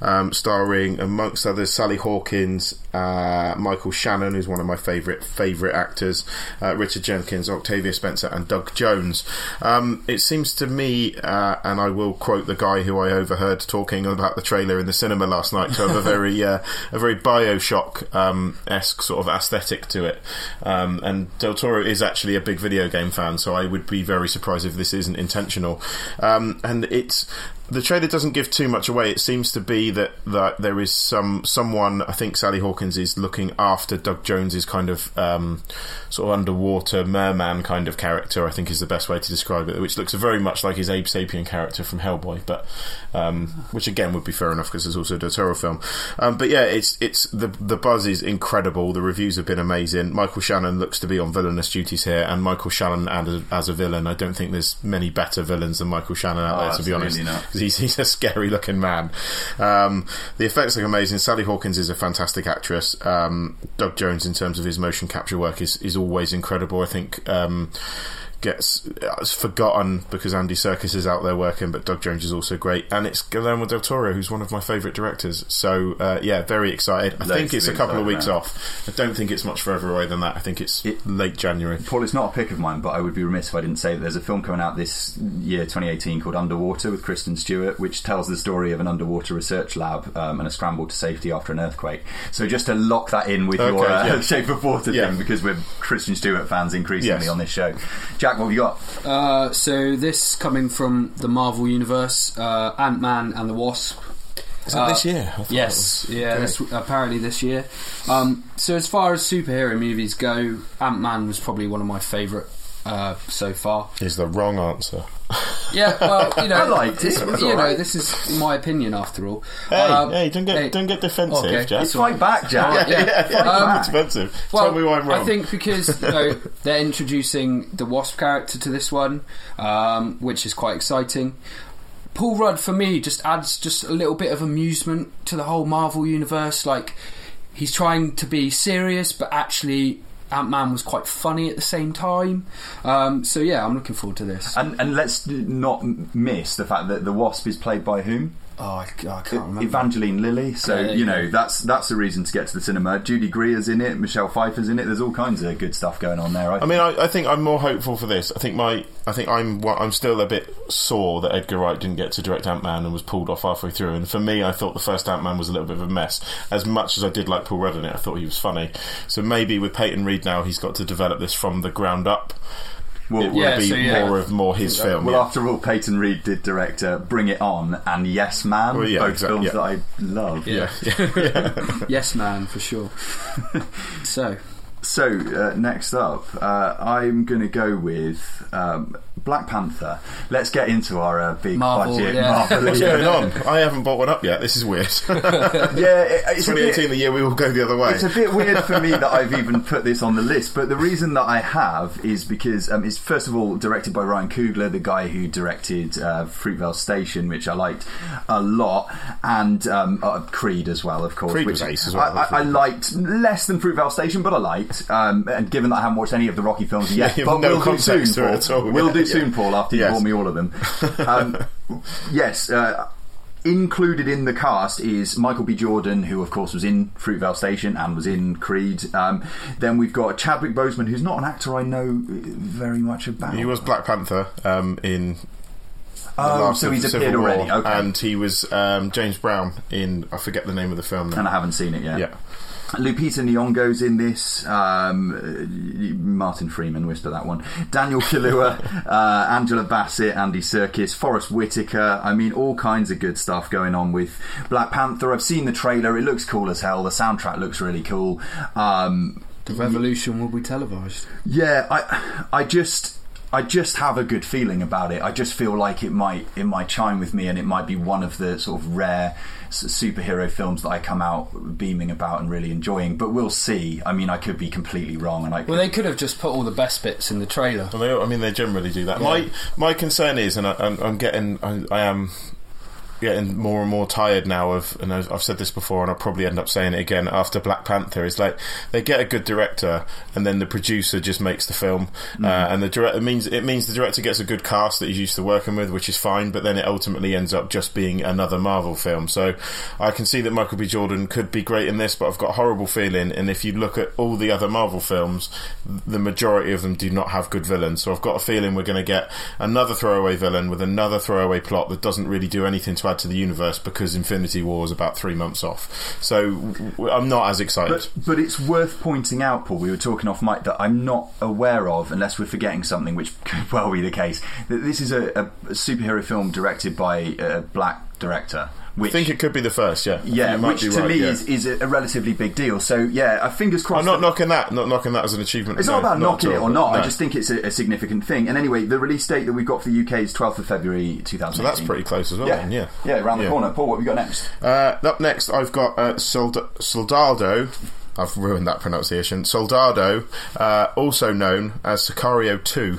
um, starring amongst others Sally Hawkins, uh, Michael Shannon, who's one of my favourite favourite actors, uh, Richard Jenkins, Octavia Spencer, and Doug Jones. Um, it seems to me, uh, and I will quote the guy who I overheard talking about the trailer in the cinema last night, to have a very uh, a very Bioshock um, esque sort of aesthetic to it. Um, and Del Toro is actually a big video game fan, so I would be very surprised if this isn't intentional. Um, and it's the trailer doesn't give too much away. It seems to be that, that there is some someone. I think Sally Hawkins is looking after Doug Jones's kind of um, sort of underwater merman kind of character. I think is the best way to describe it, which looks very much like his Abe Sapien character from Hellboy, but um, which again would be fair enough because it's also a Toro film. Um, but yeah, it's it's the the buzz is incredible. The reviews have been amazing. Michael Shannon looks to be on villainous duties here, and Michael Shannon as, as a villain, I don't think there's many better villains than Michael Shannon out Oh, there, to be honest. not. He's, he's a scary looking man. Um, the effects look amazing. Sally Hawkins is a fantastic actress. Um, Doug Jones, in terms of his motion capture work, is, is always incredible. I think. Gets uh, it's forgotten because Andy Serkis is out there working, but Doug Jones is also great, and it's Guillermo del Toro, who's one of my favourite directors. So uh, yeah, very excited. I Loads think it's a couple of weeks off. I don't think it's much further away than that. I think it's It- late January. Paul, it's not a pick of mine, but I would be remiss if I didn't say that there's a film coming out this year, 2018, called Underwater with Kristen Stewart, which tells the story of an underwater research lab um, and a scramble to safety after an earthquake. So just to lock that in with your uh, yeah. Shape of Water Yeah. thing, because we're Kristen Stewart fans increasingly Yes. on this show. Jack, what have you got? Uh, so this coming from the Marvel universe, uh, Ant Man and the Wasp. Is that Uh, this year? I Yes, that yeah, this, apparently this year. Um, so as far as superhero movies go, Ant Man was probably one of my favourite uh, so far. is the wrong answer. Yeah, well, you know, I liked it, this- it was you know, alright. this is my opinion after all. Hey, Um, hey, don't get hey, don't get defensive, okay, Jack. that's Fight back, Jack. Alright, yeah. Fight Um, back. It's. Well, Tell me why I'm wrong. I think because you know, they're introducing the Wasp character to this one, um, which is quite exciting. Paul Rudd for me just adds just a little bit of amusement to the whole Marvel universe. Like he's trying to be serious, but actually Ant Man was quite funny at the same time. Um, so yeah, I'm looking forward to this. And, and let's not miss the fact that the Wasp is played by whom? Oh, I, oh, I can't remember. Evangeline Lilly. So Yeah, you you know go. that's that's a reason to get to the cinema. Judy Greer's in it. Michelle Pfeiffer's in it. There's all kinds of good stuff going on there. I, I mean, I, I think I'm more hopeful for this. I think my, I think I'm, well, I'm still a bit sore that Edgar Wright didn't get to direct Ant Man and was pulled off halfway through. And for me, I thought the first Ant Man was a little bit of a mess. As much as I did like Paul Rudd in it, I thought he was funny. So maybe with Peyton Reed now, he's got to develop this from the ground up. Well, It will Yeah, be so yeah. more of more his film. well, yeah. after all, Peyton Reed did direct uh, Bring It On and Yes Man, Well, yeah, both exactly, films yeah. that I love. yeah, yeah, yeah. yes, man, for sure. so so uh, next up, uh, I'm going to go with um, Black Panther. Let's get into our uh, big Marvel, budget yeah. Marvel. What's going on? I haven't bought one up yet. This is weird. yeah, it- it's a 2018, bit, the year we will go the other way. It's a bit weird for me that I've even put this on the list, but the reason that I have is because um, it's first of all directed by Ryan Coogler, the guy who directed uh, Fruitvale Station, which I liked a lot, and um, uh, Creed as well, of course. Creed which as well, I, I, I liked less than Fruitvale Station, but I liked. Um, and given that I haven't watched any of the Rocky films yet, have but no we'll do soon, context to it at all. We'll do Yeah. Soon, Paul. After you Yes. bought me all of them. Um, yes. Uh, Included in the cast is Michael B. Jordan, who of course was in Fruitvale Station and was in Creed. Um, then we've got Chadwick Boseman, who's not an actor I know very much about. He was Black Panther um, in. Oh, so he's the appeared War, already, okay. and he was um, James Brown in. I forget the name of the film now. and I haven't seen it yet. Yeah. Lupita Nyong'o's in this. Um, Martin Freeman whisper that one. Daniel Kaluuya, uh, Angela Bassett, Andy Serkis, Forest Whitaker. I mean, all kinds of good stuff going on with Black Panther. I've seen the trailer. It looks cool as hell. The soundtrack looks really cool. Um, The revolution will be televised. yeah, I, I just. I just have a good feeling about it. I just feel like it might it might chime with me, and it might be one of the sort of rare superhero films that I come out beaming about and really enjoying. But we'll see. I mean, I could be completely wrong, and I could, Well, they could have just put all the best bits in the trailer. Well, they, I mean, they generally do that. My my concern is, and I, I'm, I'm getting, I, I am getting more and more tired now of, and I've I've said this before, and I'll probably end up saying it again after Black Panther. Is like they get a good director, and then the producer just makes the film, uh, and the director means it means the director gets a good cast that he's used to working with, which is fine. But then it ultimately ends up just being another Marvel film. So I can see that Michael B. Jordan could be great in this, but I've got a horrible feeling. And if you look at all the other Marvel films, the majority of them do not have good villains. So I've got a feeling we're going to get another throwaway villain with another throwaway plot that doesn't really do anything to add to the universe because Infinity War is about three months off. So I'm not as excited. But but it's worth pointing out, Paul. We were talking off mic that I'm not aware of, unless we're forgetting something, which could well be the case. That this is a, a superhero film directed by a black director. I think it could be the first, yeah. Yeah, which to right, me yeah. is, is a, relatively big deal. So yeah, uh, fingers crossed. I'm not knocking that, not knocking that as an achievement. It's no, not about knocking at it or not. I just think it's a, a significant thing. And anyway, the release date that we've got for the UK is 12th of February 2018. So that's pretty close as well. Yeah, then, yeah, yeah, around the Yeah. corner. Paul, what have we got next? Uh, up next, I've got uh, Sold- Soldado. I've ruined that pronunciation. Soldado, uh, also known as Sicario 2.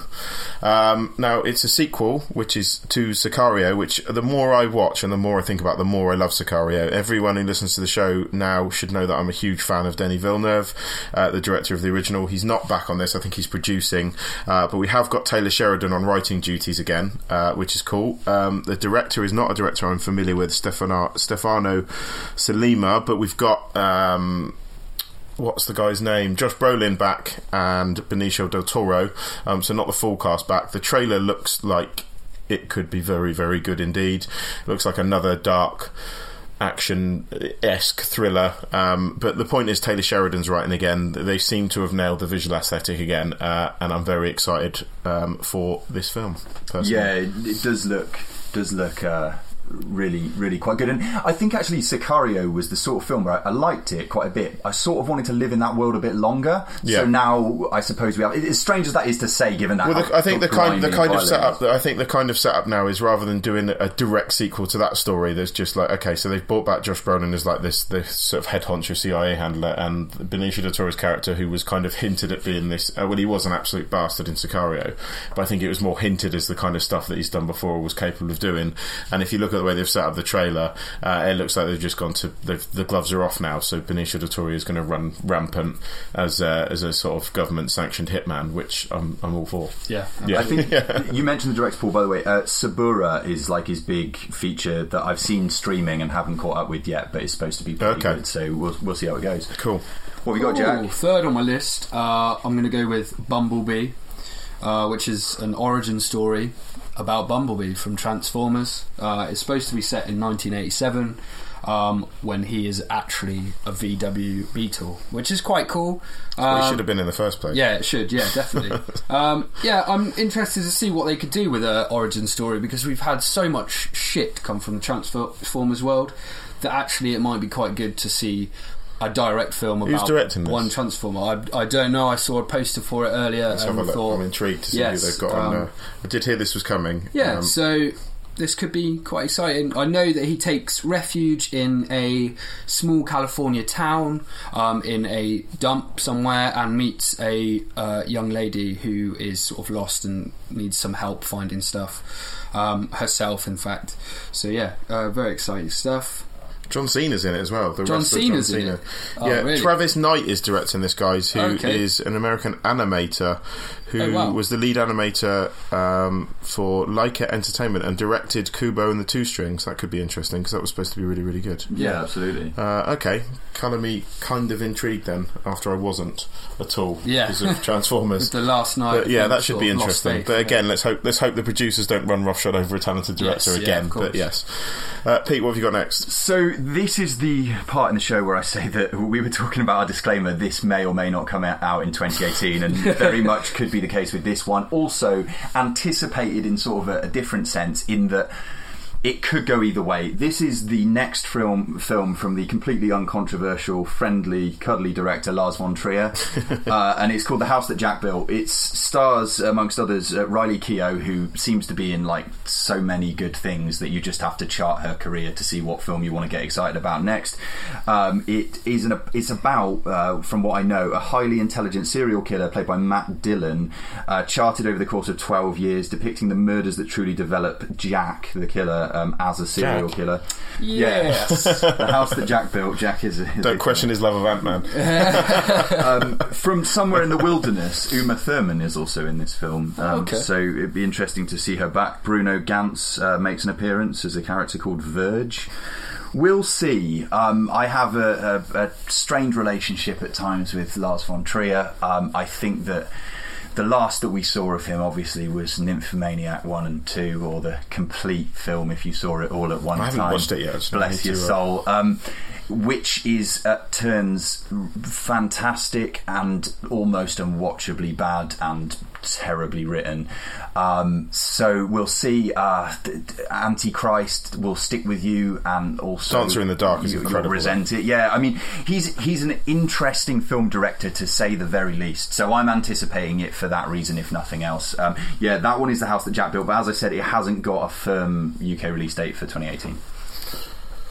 Um, now, it's a sequel, which is to Sicario, which the more I watch and the more I think about, the more I love Sicario. Everyone who listens to the show now should know that I'm a huge fan of Denis Villeneuve, uh, the director of the original. He's not back on this, I think he's producing, uh, but we have got Taylor Sheridan on writing duties again, uh, which is cool. Um, the director is not a director I'm familiar with, Stefano, Stefano Sollima, but we've got. Um, what's the guy's name? Josh Brolin back and Benicio del Toro. Um, so not the full cast back. The trailer looks like it could be very, very good indeed. looks like another dark action esque thriller. Um, but the point is, Taylor Sheridan's writing again. They seem to have nailed the visual aesthetic again, uh, and I'm very excited um, for this film. Personally. Yeah, it, it does look does look uh, really really quite good. And I think actually Sicario was the sort of film where I, I liked it quite a bit. I sort of wanted to live in that world a bit longer. Yeah. So now I suppose we have. As strange as that is to say, given that. Well, the, I think the kind the kind of setup that I think the kind of setup now is rather than doing a direct sequel to that story. There's just like okay, so they've brought back Josh Brolin as like this this sort of head honcho CIA handler, and Benicio del Toro's character, who was kind of hinted at being this. Uh, well, he was an absolute bastard in Sicario, but I think it was more hinted as the kind of stuff that he's done before or was capable of doing. And if you look at the way they've set up the trailer, uh, it looks like they've just gone to they've, the gloves are off now. So Benicio del Toro is going to run rampant as uh, as a sort of government sanctioned hitman, which I'm I'm all for. Yeah. Yeah. I think you mentioned the director Paul. By the way, uh, Suburra is like his big feature that I've seen streaming and haven't caught up with yet, but it's supposed to be pretty Okay. good. So we'll we'll see how it goes. Cool. What have we got, Ooh, Jack? third on my list, uh, I'm going to go with Bumblebee, uh, which is an origin story about Bumblebee from Transformers. Uh, it's supposed to be set in 1987 um, when he is actually a VW Beetle, which is quite cool. Well, Um, he should have been in the first place. yeah, it should. Yeah, definitely. um, yeah, I'm interested to see what they could do with a origin story because we've had so much shit come from the Transformers world that actually it might be quite good to see a direct film Who's about directing this? one Transformer. I, I don't know. I saw a poster for it earlier Let's have and a look. thought I'm intrigued to see yes, who they've got on um, there. I did hear this was coming. Yeah, Um, so this could be quite exciting. I know that he takes refuge in a small California town, um, in a dump somewhere, and meets a uh, young lady who is sort of lost and needs some help finding stuff um, herself. In fact, so yeah, uh, very exciting stuff. John Cena's in it as well. The John Cena's John in it? Oh, yeah, really? Travis Knight is directing this, guys, who is Okay. an American animator who Oh, wow. was the lead animator um, for Laika Entertainment and directed Kubo and the Two Strings. That could be interesting because that was supposed to be really, really good. Yeah, absolutely. Uh, okay, colour me kind of intrigued then, after I wasn't at all Yeah. because of Transformers. The last night, But yeah, that should be interesting. faith, but yeah. again, let's hope let's hope the producers don't run roughshod over a talented director Yes, yeah, again. of but yes, uh, Pete, what have you got next? So this is the part in the show where I say that we were talking about our disclaimer. This may or may not come out out in 2018, and very much could be the case with this one. Also anticipated in sort of a, a different sense, in that. It could go either way. This is the next film film from the completely uncontroversial, friendly, cuddly director Lars von Trier, uh, and it's called The House That Jack Built. It stars, amongst others, uh, Riley Keough, who seems to be in like so many good things that you just have to chart her career to see what film you want to get excited about next. Um, it is an it's about, uh, from what I know, a highly intelligent serial killer played by Matt Dillon, uh, charted over the course of twelve years, depicting the murders that truly develop Jack, the killer, um, as a serial Jack? killer. Yes. the house that Jack built. Jack is. A, is Don't question his love of Ant Man. um, from somewhere in the wilderness. Uma Thurman is also in this film, um, okay. so it'd be interesting to see her back. Bruno Ganz uh, makes an appearance as a character called Verge. We'll see. Um, I have a, a, a strained relationship at times with Lars von Trier. Um, I think that. The last that we saw of him, obviously, was Nymphomaniac one and two, or the complete film. If you saw it all at one I haven't time, watched it yet, Bless your uh, soul. Um, which is at turns fantastic and almost unwatchably bad and terribly written. Um, so we'll see. Uh, Antichrist will stick with you, and also Dancer in the Dark is you, you'll incredible. resent it. Yeah, I mean, he's he's an interesting film director to say the very least. So I'm anticipating it for that reason, if nothing else. Um, yeah, that one is the house that Jack built. But as I said, it hasn't got a firm UK release date for 2018.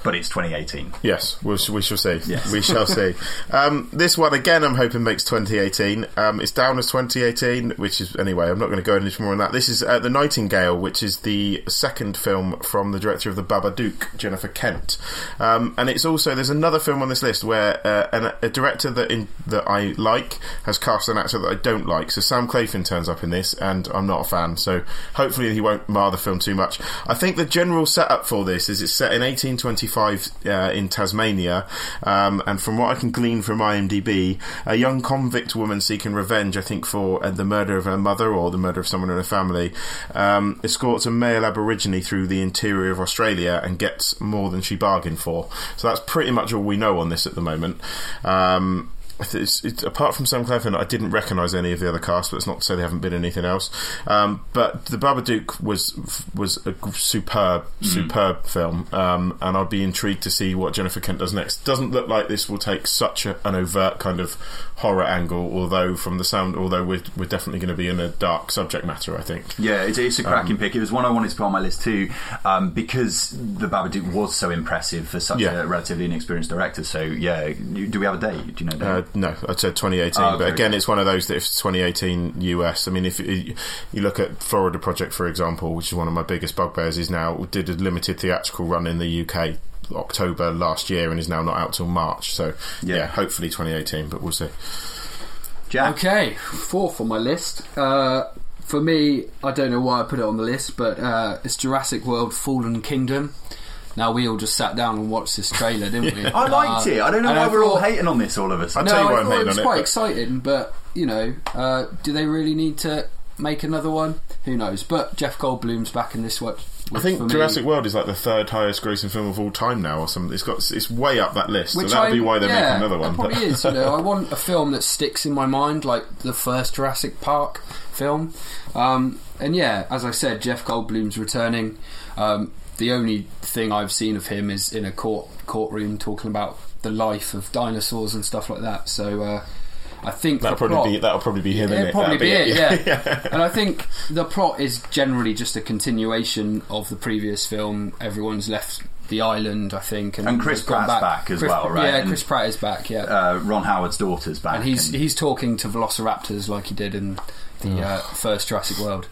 But it's 2018. Yes, we'll, we shall see. Yes. We shall see. Um, this one again, I'm hoping makes 2018. Um, it's down as 2018, which is anyway. I'm not going to go any more on that. This is uh, the Nightingale, which is the second film from the director of the Babadook, Jennifer Kent, um, and it's also there's another film on this list where uh, an, a director that in, that I like has cast an actor that I don't like. So Sam Claflin turns up in this, and I'm not a fan. So hopefully he won't mar the film too much. I think the general setup for this is it's set in 1825 uh, in Tasmania, um, and from what I can glean from IMDb, a young convict woman seeking revenge, I think, for uh, the murder of her mother or the murder of someone in her family, um, escorts a male Aborigine through the interior of Australia and gets more than she bargained for. So that's pretty much all we know on this at the moment. Um, it's, it's, apart from Sam Claflin, I didn't recognise any of the other cast, but it's not to say they haven't been anything else. Um, but the Babadook was was a superb, superb film, um, and I'd be intrigued to see what Jennifer Kent does next. Doesn't look like this will take such a, an overt kind of horror angle, although from the sound, although we're, we're definitely going to be in a dark subject matter. I think. Yeah, it's, it's a cracking pick. It was one I wanted to put on my list too, um, because the Babadook was so impressive for such Yeah. a relatively inexperienced director. So yeah, do we have a date? Do you know? Uh, no, I said 2018. Oh, but again, good. it's one of those that if 2018 US, I mean, if you look at Florida Project, for example, which is one of my biggest bugbears, is now did a limited theatrical run in the UK October last year and is now not out till March. So yeah, Yeah. hopefully 2018, but we'll see. Jack. Okay, fourth on my list. Uh, for me, I don't know why I put it on the list, but uh, it's Jurassic World: Fallen Kingdom. Now we all just sat down and watched this trailer, didn't we? I liked Uh, it. I don't know why I we're all hating on this all of us. I'll tell you why I I'm hating it was on it, It's quite but- exciting, but you know, uh, do they really need to make another one? Who knows? But Jeff Goldblum's back in this one. I think me- Jurassic World is like the third highest grossing film of all time now, or something. It's got it's way up that list, Which so that'll I- be why they're yeah, making another one. It probably is. You know, I want a film that sticks in my mind, like the first Jurassic Park film. Um, and yeah, as I said, Jeff Goldblum's returning. Um, the only thing I've seen of him is in a court courtroom talking about the life of dinosaurs and stuff like that. So uh, I think That'll probably plot- be that'll probably be him. It'll innit? probably That'll be it, yeah. and I think the plot is generally just a continuation of the previous film. Everyone's left the island, I think, And Chris gone Pratt's back as Chris- well, right? Yeah, Chris Pratt is back. Yeah, Uh, Ron Howard's daughter's back. and he's and- he's talking to velociraptors like he did in the uh, first Jurassic World.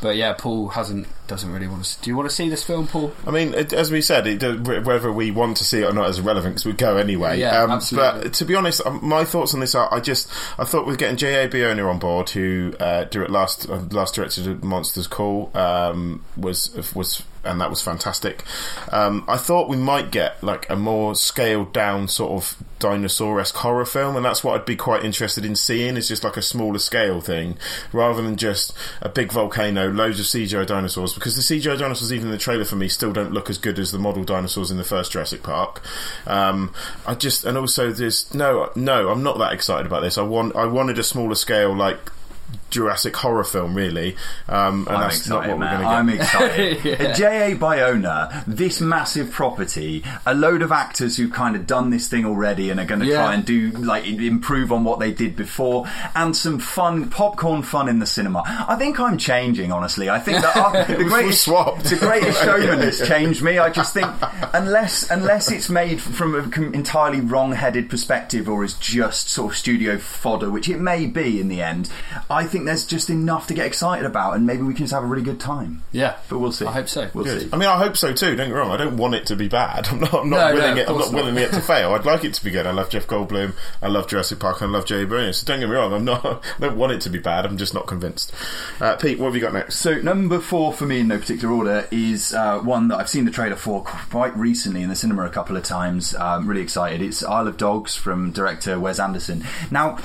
But yeah, Paul hasn't doesn't really want to. Do you want to see this film, Paul? I mean, it, as we said, it, whether we want to see it or not is irrelevant because we go anyway. Yeah, um, absolutely. But to be honest, um, my thoughts on this are: I just I thought with getting J.A. Bayona on board, who uh, direct last uh, last directed Monsters Call, um, was was and that was fantastic. Um, I thought we might get like a more scaled down sort of dinosaur-esque horror film, and that's what I'd be quite interested in seeing. Is just like a smaller scale thing rather than just a big volcano, loads of CGI dinosaurs. Because the CGI dinosaurs, even in the trailer for me, still don't look as good as the model dinosaurs in the first Jurassic Park. Um, I just and also there's no no, I'm not that excited about this. I want I wanted a smaller scale like. Jurassic horror film, really, um, and I'm that's not excited, what we're going to get. I'm excited. Yeah. J.A. Bayona, this massive property, a load of actors who've kind of done this thing already and are going to Yeah. try and do like improve on what they did before, and some fun popcorn fun in the cinema. I think I'm changing, honestly. I think that uh, the greatest swapped. the greatest showman has changed me. I just think unless unless it's made from an com- entirely wrong-headed perspective or is just sort of studio fodder, which it may be in the end, I think there's just enough to get excited about, and maybe we can just have a really good time. Yeah, But we'll see. I hope so. We'll Good. see. I mean, I hope so too. Don't get me wrong. I don't want it to be bad. I'm not. I'm not No, no, willing of it. I'm not not. willing it to fail. I'd like it to be good. I love Jeff Goldblum. I love Jurassic Park. I love Jay Byrne. So don't get me wrong. I'm not. I don't want it to be bad. I'm just not convinced. Uh, Pete, what have you got next? So number four for me in no particular order is uh, one that I've seen the trailer for quite recently in the cinema a couple of times. I'm really excited. It's Isle of Dogs from director Wes Anderson. Now.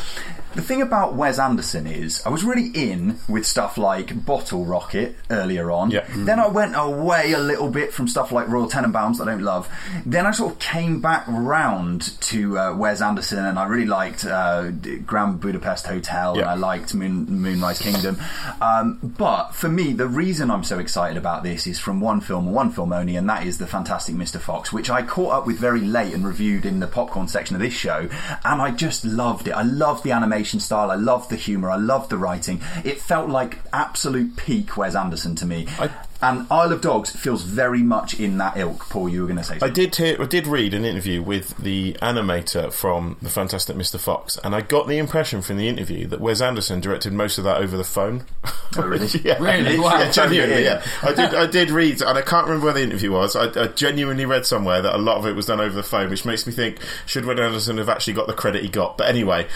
The thing about Wes Anderson is, I was really in with stuff like Bottle Rocket earlier on. Yeah. Then I went away a little bit from stuff like Royal Tenenbaums that I don't love. Then I sort of came back round to uh, Wes Anderson, and I really liked uh, Grand Budapest Hotel, and Yeah. I liked Moon, Moonrise Kingdom. Um, but for me, the reason I'm so excited about this is from one film, and one film only, and that is The Fantastic Mr. Fox, which I caught up with very late and reviewed in the popcorn section of this show, and I just loved it. I loved the animation style, I love the humour, I love the writing. It felt like absolute peak Wes Anderson to me. I- and Isle of Dogs feels very much in that ilk. Paul, you were going to say I something. did hear, I did read an interview with the animator from the Fantastic Mr. Fox, and I got the impression from the interview that Wes Anderson directed most of that over the phone. Oh, really? yeah, Really? Wow. yeah, genuinely. Yeah. Yeah, I did. I did read, and I can't remember where the interview was. I, I genuinely read somewhere that a lot of it was done over the phone, which makes me think should Wes Anderson have actually got the credit he got? But anyway,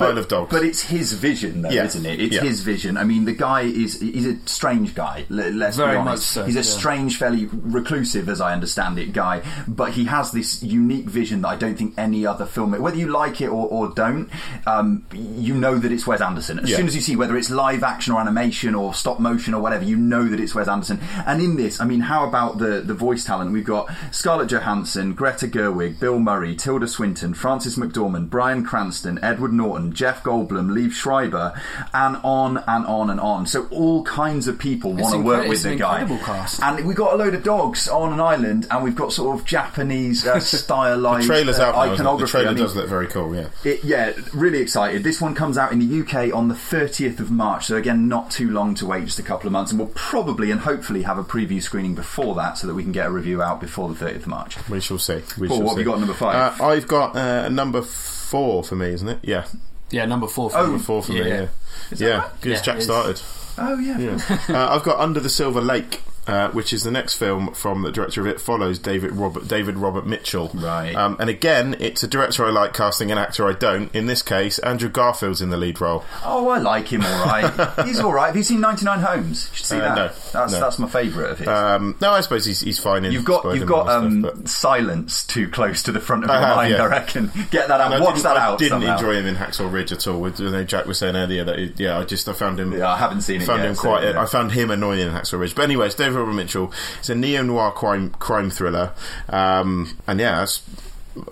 Of Dogs. But it's his vision, though, Yeah. isn't it? It's Yeah. his vision. I mean, the guy is he's a strange guy. Let's Very be much honest. so, he's a yeah. strange, fairly reclusive, as I understand it, guy. But he has this unique vision that I don't think any other film. Whether you like it or, or don't, um, you know that it's Wes Anderson. As soon as you see whether it's live action or animation or stop motion or whatever, you know that it's Wes Anderson. And in this, I mean, how about the the voice talent? We've got Scarlett Johansson, Greta Gerwig, Bill Murray, Tilda Swinton, Frances McDormand, Bryan Cranston, Edward Norton, Jeff Goldblum, Liev Schreiber, and on and on and on. So all kinds of people want to work with it's the guy. incredible cast. And we've got a load of dogs on an island, and we've got sort of Japanese uh, stylized trailer's uh, out now. isn't it? iconography. The trailer I mean, does look very cool. Yeah. it, yeah, really excited. This one comes out in the UK on the 30th of March, so again, not too long to wait, just a couple of months, and we'll probably and hopefully have a preview screening before that so that we can get a review out before the 30th of March. We shall see. We Paul, shall what have you got number five? Uh, I've got uh, number four for me, isn't it? Yeah, Yeah, number four. For Oh, me. number four for me. Yeah. Yeah, that yeah, right? because Yeah, Jack started. Oh, yeah. Yeah. uh, I've got Under the Silver Lake. Uh, which is the next film from the director of It Follows, David Robert David Robert Mitchell. Right. Um, and again, it's a director I like casting, an actor I don't. In this case, Andrew Garfield's in the lead role. Oh, I like him all right. He's all right. Have you seen 99 Homes? You should see Uh, that. no, that's, no. that's my favourite of his. Um, no, I suppose he's, he's fine in. You've got you've got um, stuff, but- silence too close to the front of I your have, mind. yeah. I reckon. Get that And out. I Watch that I out. didn't somehow. enjoy him in Hacksaw Ridge at all. With, you know, Jack was saying earlier that he, yeah, I just I found him. Yeah, I haven't seen it Found yet, him so, quite. yeah. I found him annoying in Hacksaw Ridge. But anyway, David Robert Mitchell. It's a neo noir crime crime thriller, um, and yeah, that's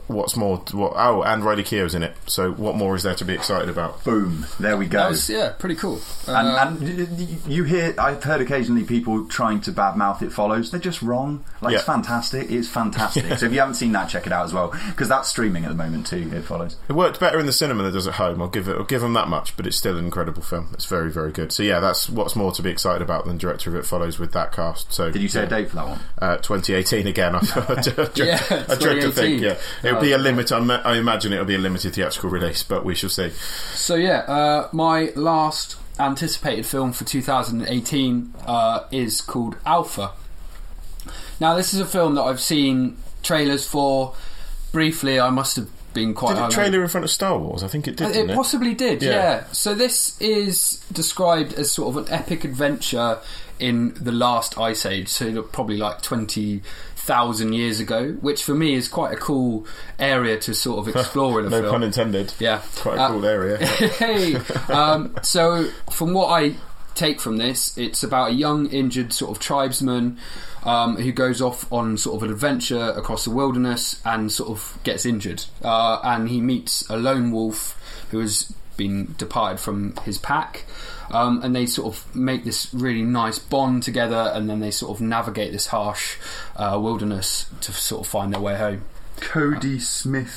what's more? What? Oh, and Riley Keough's in it. So what more is there to be excited about? Boom. There we go. That was yeah, pretty cool. Uh, and, and y- y- you hear, I've heard occasionally people trying to badmouth It Follows. They're just wrong. Like, it's fantastic. It's fantastic. So if you haven't seen that, check it out as well. Because that's streaming at the moment too, It Follows. It worked better in the cinema than it does at home. I'll give it. I'll give them that much. But it's still an incredible film. It's very, very good. So yeah, that's what's more to be excited about than director of It Follows with that cast. So Did you say a date for that one? Uh, 2018 again. I, I, dread, Yeah, I dread to 2018. think. Yeah, it'll be a Oh. limit. I ma- I imagine it'll be a limited theatrical release, but we shall see. So yeah, uh, my last anticipated film for 2018 uh, is called Alpha. Now this is a film that I've seen trailers for briefly. I must have been quite. Did it trailer in front of Star Wars? I think it did. Uh, didn't It possibly did, Yeah. yeah. So this is described as sort of an epic adventure in the last ice age, so probably like twenty thousand years ago, which for me is quite a cool area to sort of explore in a no film. pun intended. Yeah, Quite a Uh, cool area. hey, um, so from what I take from this, it's about a young injured sort of tribesman um, who goes off on sort of an adventure across the wilderness and sort of gets injured, uh, and he meets a lone wolf who has been departed from his pack. Um, and they sort of make this really nice bond together, and then they sort of navigate this harsh uh, wilderness to sort of find their way home. Kodi Smit.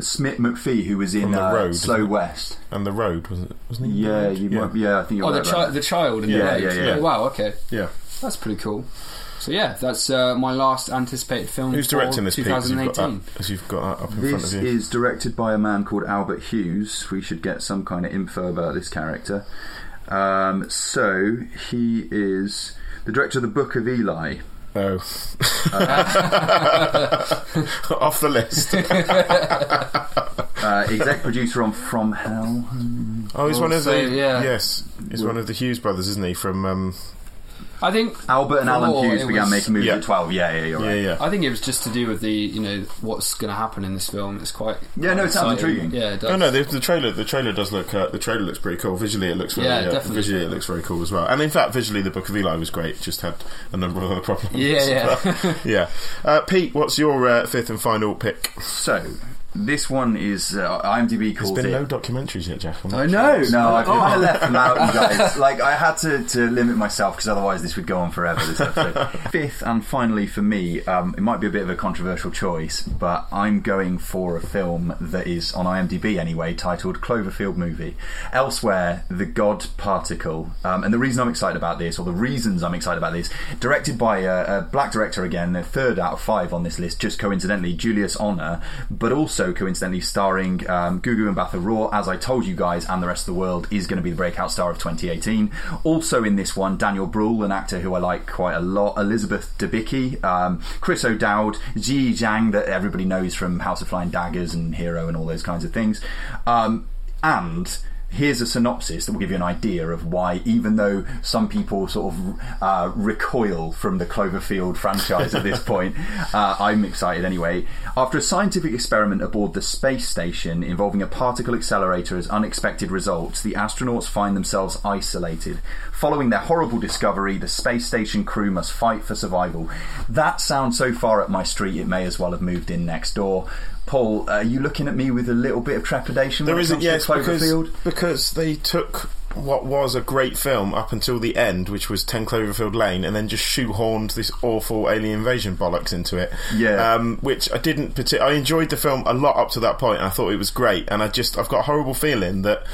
Smith McPhee, who was in The uh, Road, Slow? West. and the road wasn't it? Wasn't he? Yeah, you yeah. Might, yeah, I think you're Oh, the, right. chi- about the child in the Yeah, road. yeah, yeah. Oh, wow, okay. yeah. That's pretty cool. So yeah, that's uh, my last anticipated film. Who's for directing this? Pete, as you've got 2018. that, as you've got that up in that. front of you. This is directed by a man called Albert Hughes. We should get some kind of info about this character. Um, so he is the director of the Book of Eli. Oh, off the list. Uh, exec producer on From Hell. Oh, he's one of Also, the yeah. yes, he's one of the Hughes brothers, isn't he? From um, I think Albert and Alan Hughes began was- making movies Yeah. at 12. Yeah, yeah, you're yeah, right. yeah. I think it was just to do with the you know what's going to happen in this film. It's quite Yeah, no, it sounds intriguing. Yeah, it does. No, no, the, the trailer. The trailer does look. Uh, the trailer looks pretty cool. Visually, it looks very. Yeah, uh, definitely. Visually, it looks very cool as well. And in fact, visually, the Book of Eli was great. It just had a number of other problems. Yeah, yeah. Yeah. Uh, Pete, what's your uh, fifth and final pick? So, this one is uh, IMDb There's been it. no documentaries yet, Jeff. I'm sure. know. No, I've Oh. kind left them out, you guys. Like, I had to, to limit myself because otherwise this would go on forever, this episode. Fifth and finally for me, um, it might be a bit of a controversial choice, but I'm going for a film that is on IMDb anyway, titled Cloverfield Movie. Elsewhere, The God Particle. Um, and the reason I'm excited about this, or the reasons I'm excited about this, directed by a, a black director again, the third out of five on this list, just coincidentally, Julius Onah, but also coincidentally starring um, Gugu Mbatha Raw, as I told you guys, and the rest of the world is going to be the breakout star of 2018. Also in this one, Daniel Bruhl, an actor who I like quite a lot, Elizabeth Debicki, um, Chris O'Dowd, Ji Zhang, that everybody knows from House of Flying Daggers and Hero and all those kinds of things. Um, and here's a synopsis that will give you an idea of why, even though some people sort of uh, recoil from the Cloverfield franchise at this point, uh, I'm excited anyway. After a scientific experiment aboard the space station involving a particle accelerator as unexpected results, the astronauts find themselves isolated. Following their horrible discovery, the space station crew must fight for survival. That sounds so far up my street, it may as well have moved in next door. Paul, are you looking at me with a little bit of trepidation? when There isn't, yes, because Cloverfield? because they took what was a great film up until the end, which was Ten Cloverfield Lane, and then just shoehorned this awful alien invasion bollocks into it. Yeah. um, which I didn't. Partic- I enjoyed the film a lot up to that point. And I thought it was great, and I just I've got a horrible feeling that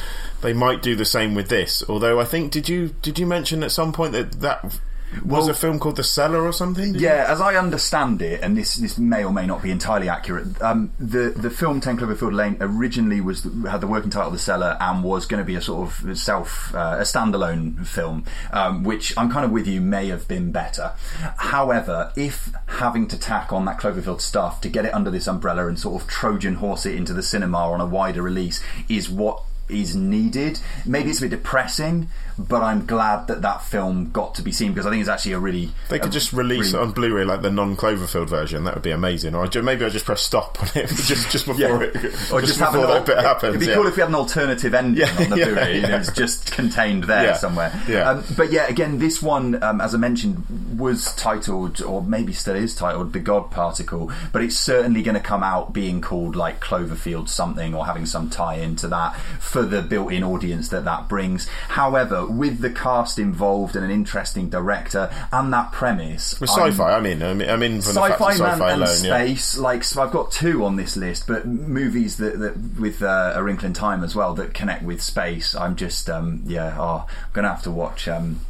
they might do the same with this. Although I think did you did you mention at some point that that was Well- a film called The Cellar or something? Yeah, as I understand it, and this this may or may not be entirely accurate. Um, the the film Ten Cloverfield Lane originally was had the working title The Cellar and was going to be a sort of self uh, a standalone film, um, which I'm kind of with you may have been better. However, if having to tack on that Cloverfield stuff to get it under this umbrella and sort of Trojan horse it into the cinema on a wider release is what is needed. Maybe it's a bit depressing, but I'm glad that that film got to be seen because I think it's actually a really. They could just release really- it on Blu-ray like the non-Cloverfield version. That would be amazing. Or I maybe I just press stop on it just just before it, or just, just, have an that bit happens. It'd be yeah. cool if we had an alternative ending Yeah, on the yeah, Blu-ray. You know, it's just contained there Yeah, somewhere. yeah. Um, but yeah, again, this one, um, as I mentioned, was titled, or maybe still is titled, "The God Particle," but it's certainly going to come out being called like Cloverfield something, or having some tie-in to that for the built-in audience that that brings. However, with the cast involved and an interesting director and that premise, With sci-fi, I'm. I'm in, I'm in from the fact sci-fi man sci-fi and alone. Yeah. space. Like, so I've got two on this list, but movies that, that with uh, A Wrinkle in Time as well that connect with space. I'm just, um, yeah, oh, I'm gonna have to watch. Um,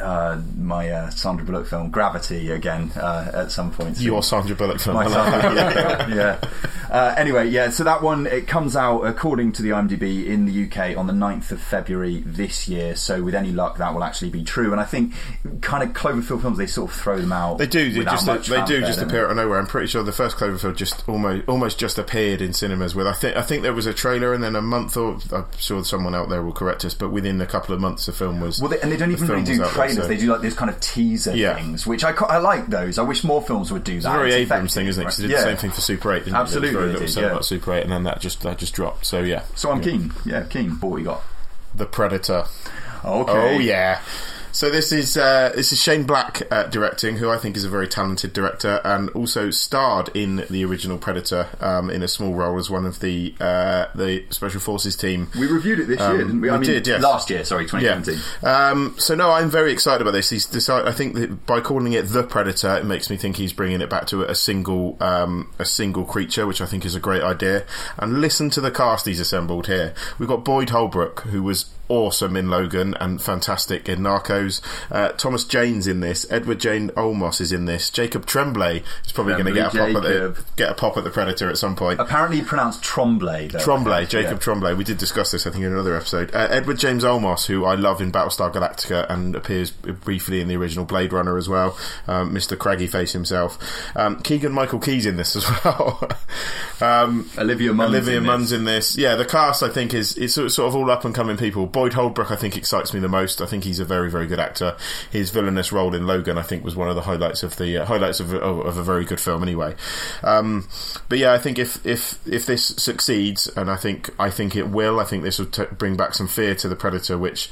uh, my uh, Sandra Bullock film Gravity again uh, at some point. soon. Your Sandra Bullock film. My Sandra. Bullock, yeah. Uh, anyway, yeah. So that one it comes out according to the IMDb in the UK on the 9th of February this year. So with any luck, that will actually be true. And I think kind of Cloverfield films they sort of throw them out. They do. They just much they do just appear out of nowhere. I'm pretty sure the first Cloverfield just almost almost just appeared in cinemas. With I think I think there was a trailer and then a month or I'm sure someone out there will correct us, but within a couple of months the film was. Well, they, and they don't the even really do was out there, trailers. They do like this kind of teaser Yeah. things, which I, I like those. I wish more films would do It's that. a very It's Abrams thing, isn't it? 'Cause right? they did the same thing for Super 8, didn't Absolutely, it? There very little said yeah. about Super 8, and then that just that just dropped. So yeah. So I'm Yeah. keen. Yeah, keen. But what you got? The Predator. Okay. Oh yeah. So this is uh, this is Shane Black uh, directing, who I think is a very talented director, and also starred in the original Predator um, in a small role as one of the uh, the special forces team. We reviewed it this Um, year, didn't we? I we mean, did, yes. Last year, sorry, 2017. Yeah. Um, so no, I'm very excited about this. He's decided. I think that by calling it the Predator, it makes me think he's bringing it back to a single um, a single creature, which I think is a great idea. And listen to the cast he's assembled here. We've got Boyd Holbrook, who was awesome in Logan and fantastic in Narcos. Uh, Thomas Jane's in this. Edward Jane Olmos is in this. Jacob Tremblay is probably going to get a Tremblay pop at the get a pop at the Predator at some point. Apparently pronounced Trombley. Though. Trombley, Jacob Yeah. Trombley. We did discuss this, I think, in another episode. Uh, Edward James Olmos, who I love in Battlestar Galactica and appears briefly in the original Blade Runner as well. Um, Mr. Craggy Face himself. Um, Keegan Michael Key's in this as well. um, Olivia Munn's Olivia in Munn's this. in this. Yeah, the cast I think is is sort sort of all up and coming people. Boyd Holbrook I think excites me the most. I think he's a very very good actor. His villainous role in Logan I think was one of the highlights of the uh, highlights of, of, of a very good film anyway. Um, but yeah, I think if if if this succeeds, and I think I think it will, I think this will t- bring back some fear to the Predator, which.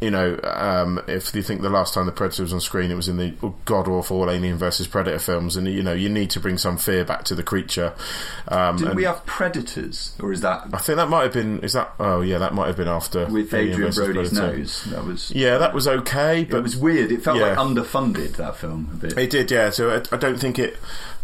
You know, um, if you think the last time the Predator was on screen, it was in the god awful Alien versus Predator films, and you know you need to bring some fear back to the creature. Um, Didn't we have Predators? Or is that I think that might have been. Is that? Oh yeah, that might have been after with Alien Adrien Brody's Predator. nose? That was. Yeah, that was okay, but It was weird. It felt Yeah. like underfunded, that film, a bit. It did, yeah. So I, I don't think it.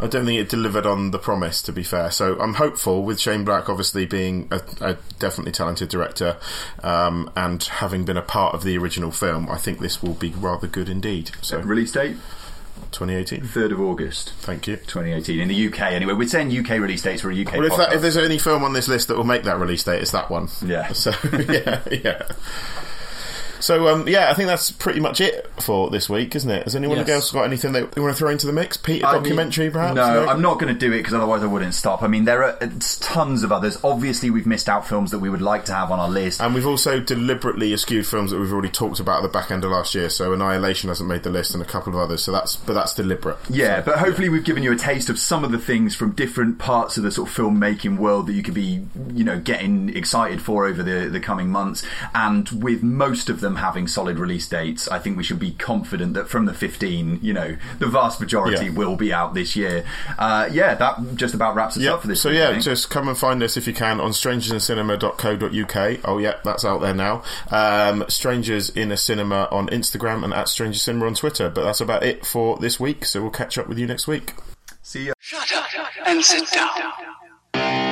I don't think it delivered on the promise. To be fair, so I'm hopeful with Shane Black obviously being a, a definitely talented director, um, and having been a part of the original film. I think this will be rather good indeed. So Release date? 2018. 3rd of August. Thank you. 2018 in the UK anyway. We're saying UK release dates for a UK Well, if, that, if there's any film on this list that will make that release date, it's that one. Yeah. So yeah, yeah. So um, yeah, I think that's pretty much it for this week, isn't it? Has anyone Yes. else got anything they, they want to throw into the mix? Pete, a I mean, documentary, perhaps? No, I'm not going to do it because otherwise I wouldn't stop. I mean, there are uh, tons of others. Obviously, we've missed out films that we would like to have on our list. And we've also deliberately eschewed films that we've already talked about at the back end of last year. So Annihilation hasn't made the list, and a couple of others. So that's but that's deliberate. Yeah, but hopefully we've given you a taste of some of the things from different parts of the sort of filmmaking world that you could be, you know, getting excited for over the, the coming months. And with most of them having solid release dates, I think we should be confident that from the 15, you know, the vast majority Yeah. will be out this year. Uh, yeah, that just about wraps us Yeah. up for this So week, yeah, just come and find us if you can on strangersincinema.co.uk. Oh yeah, that's out there now. Um, Strangers in a Cinema on Instagram and at Stranger Cinema on Twitter. But that's about it for this week. So we'll catch up with you next week. See ya. Shut up and sit down.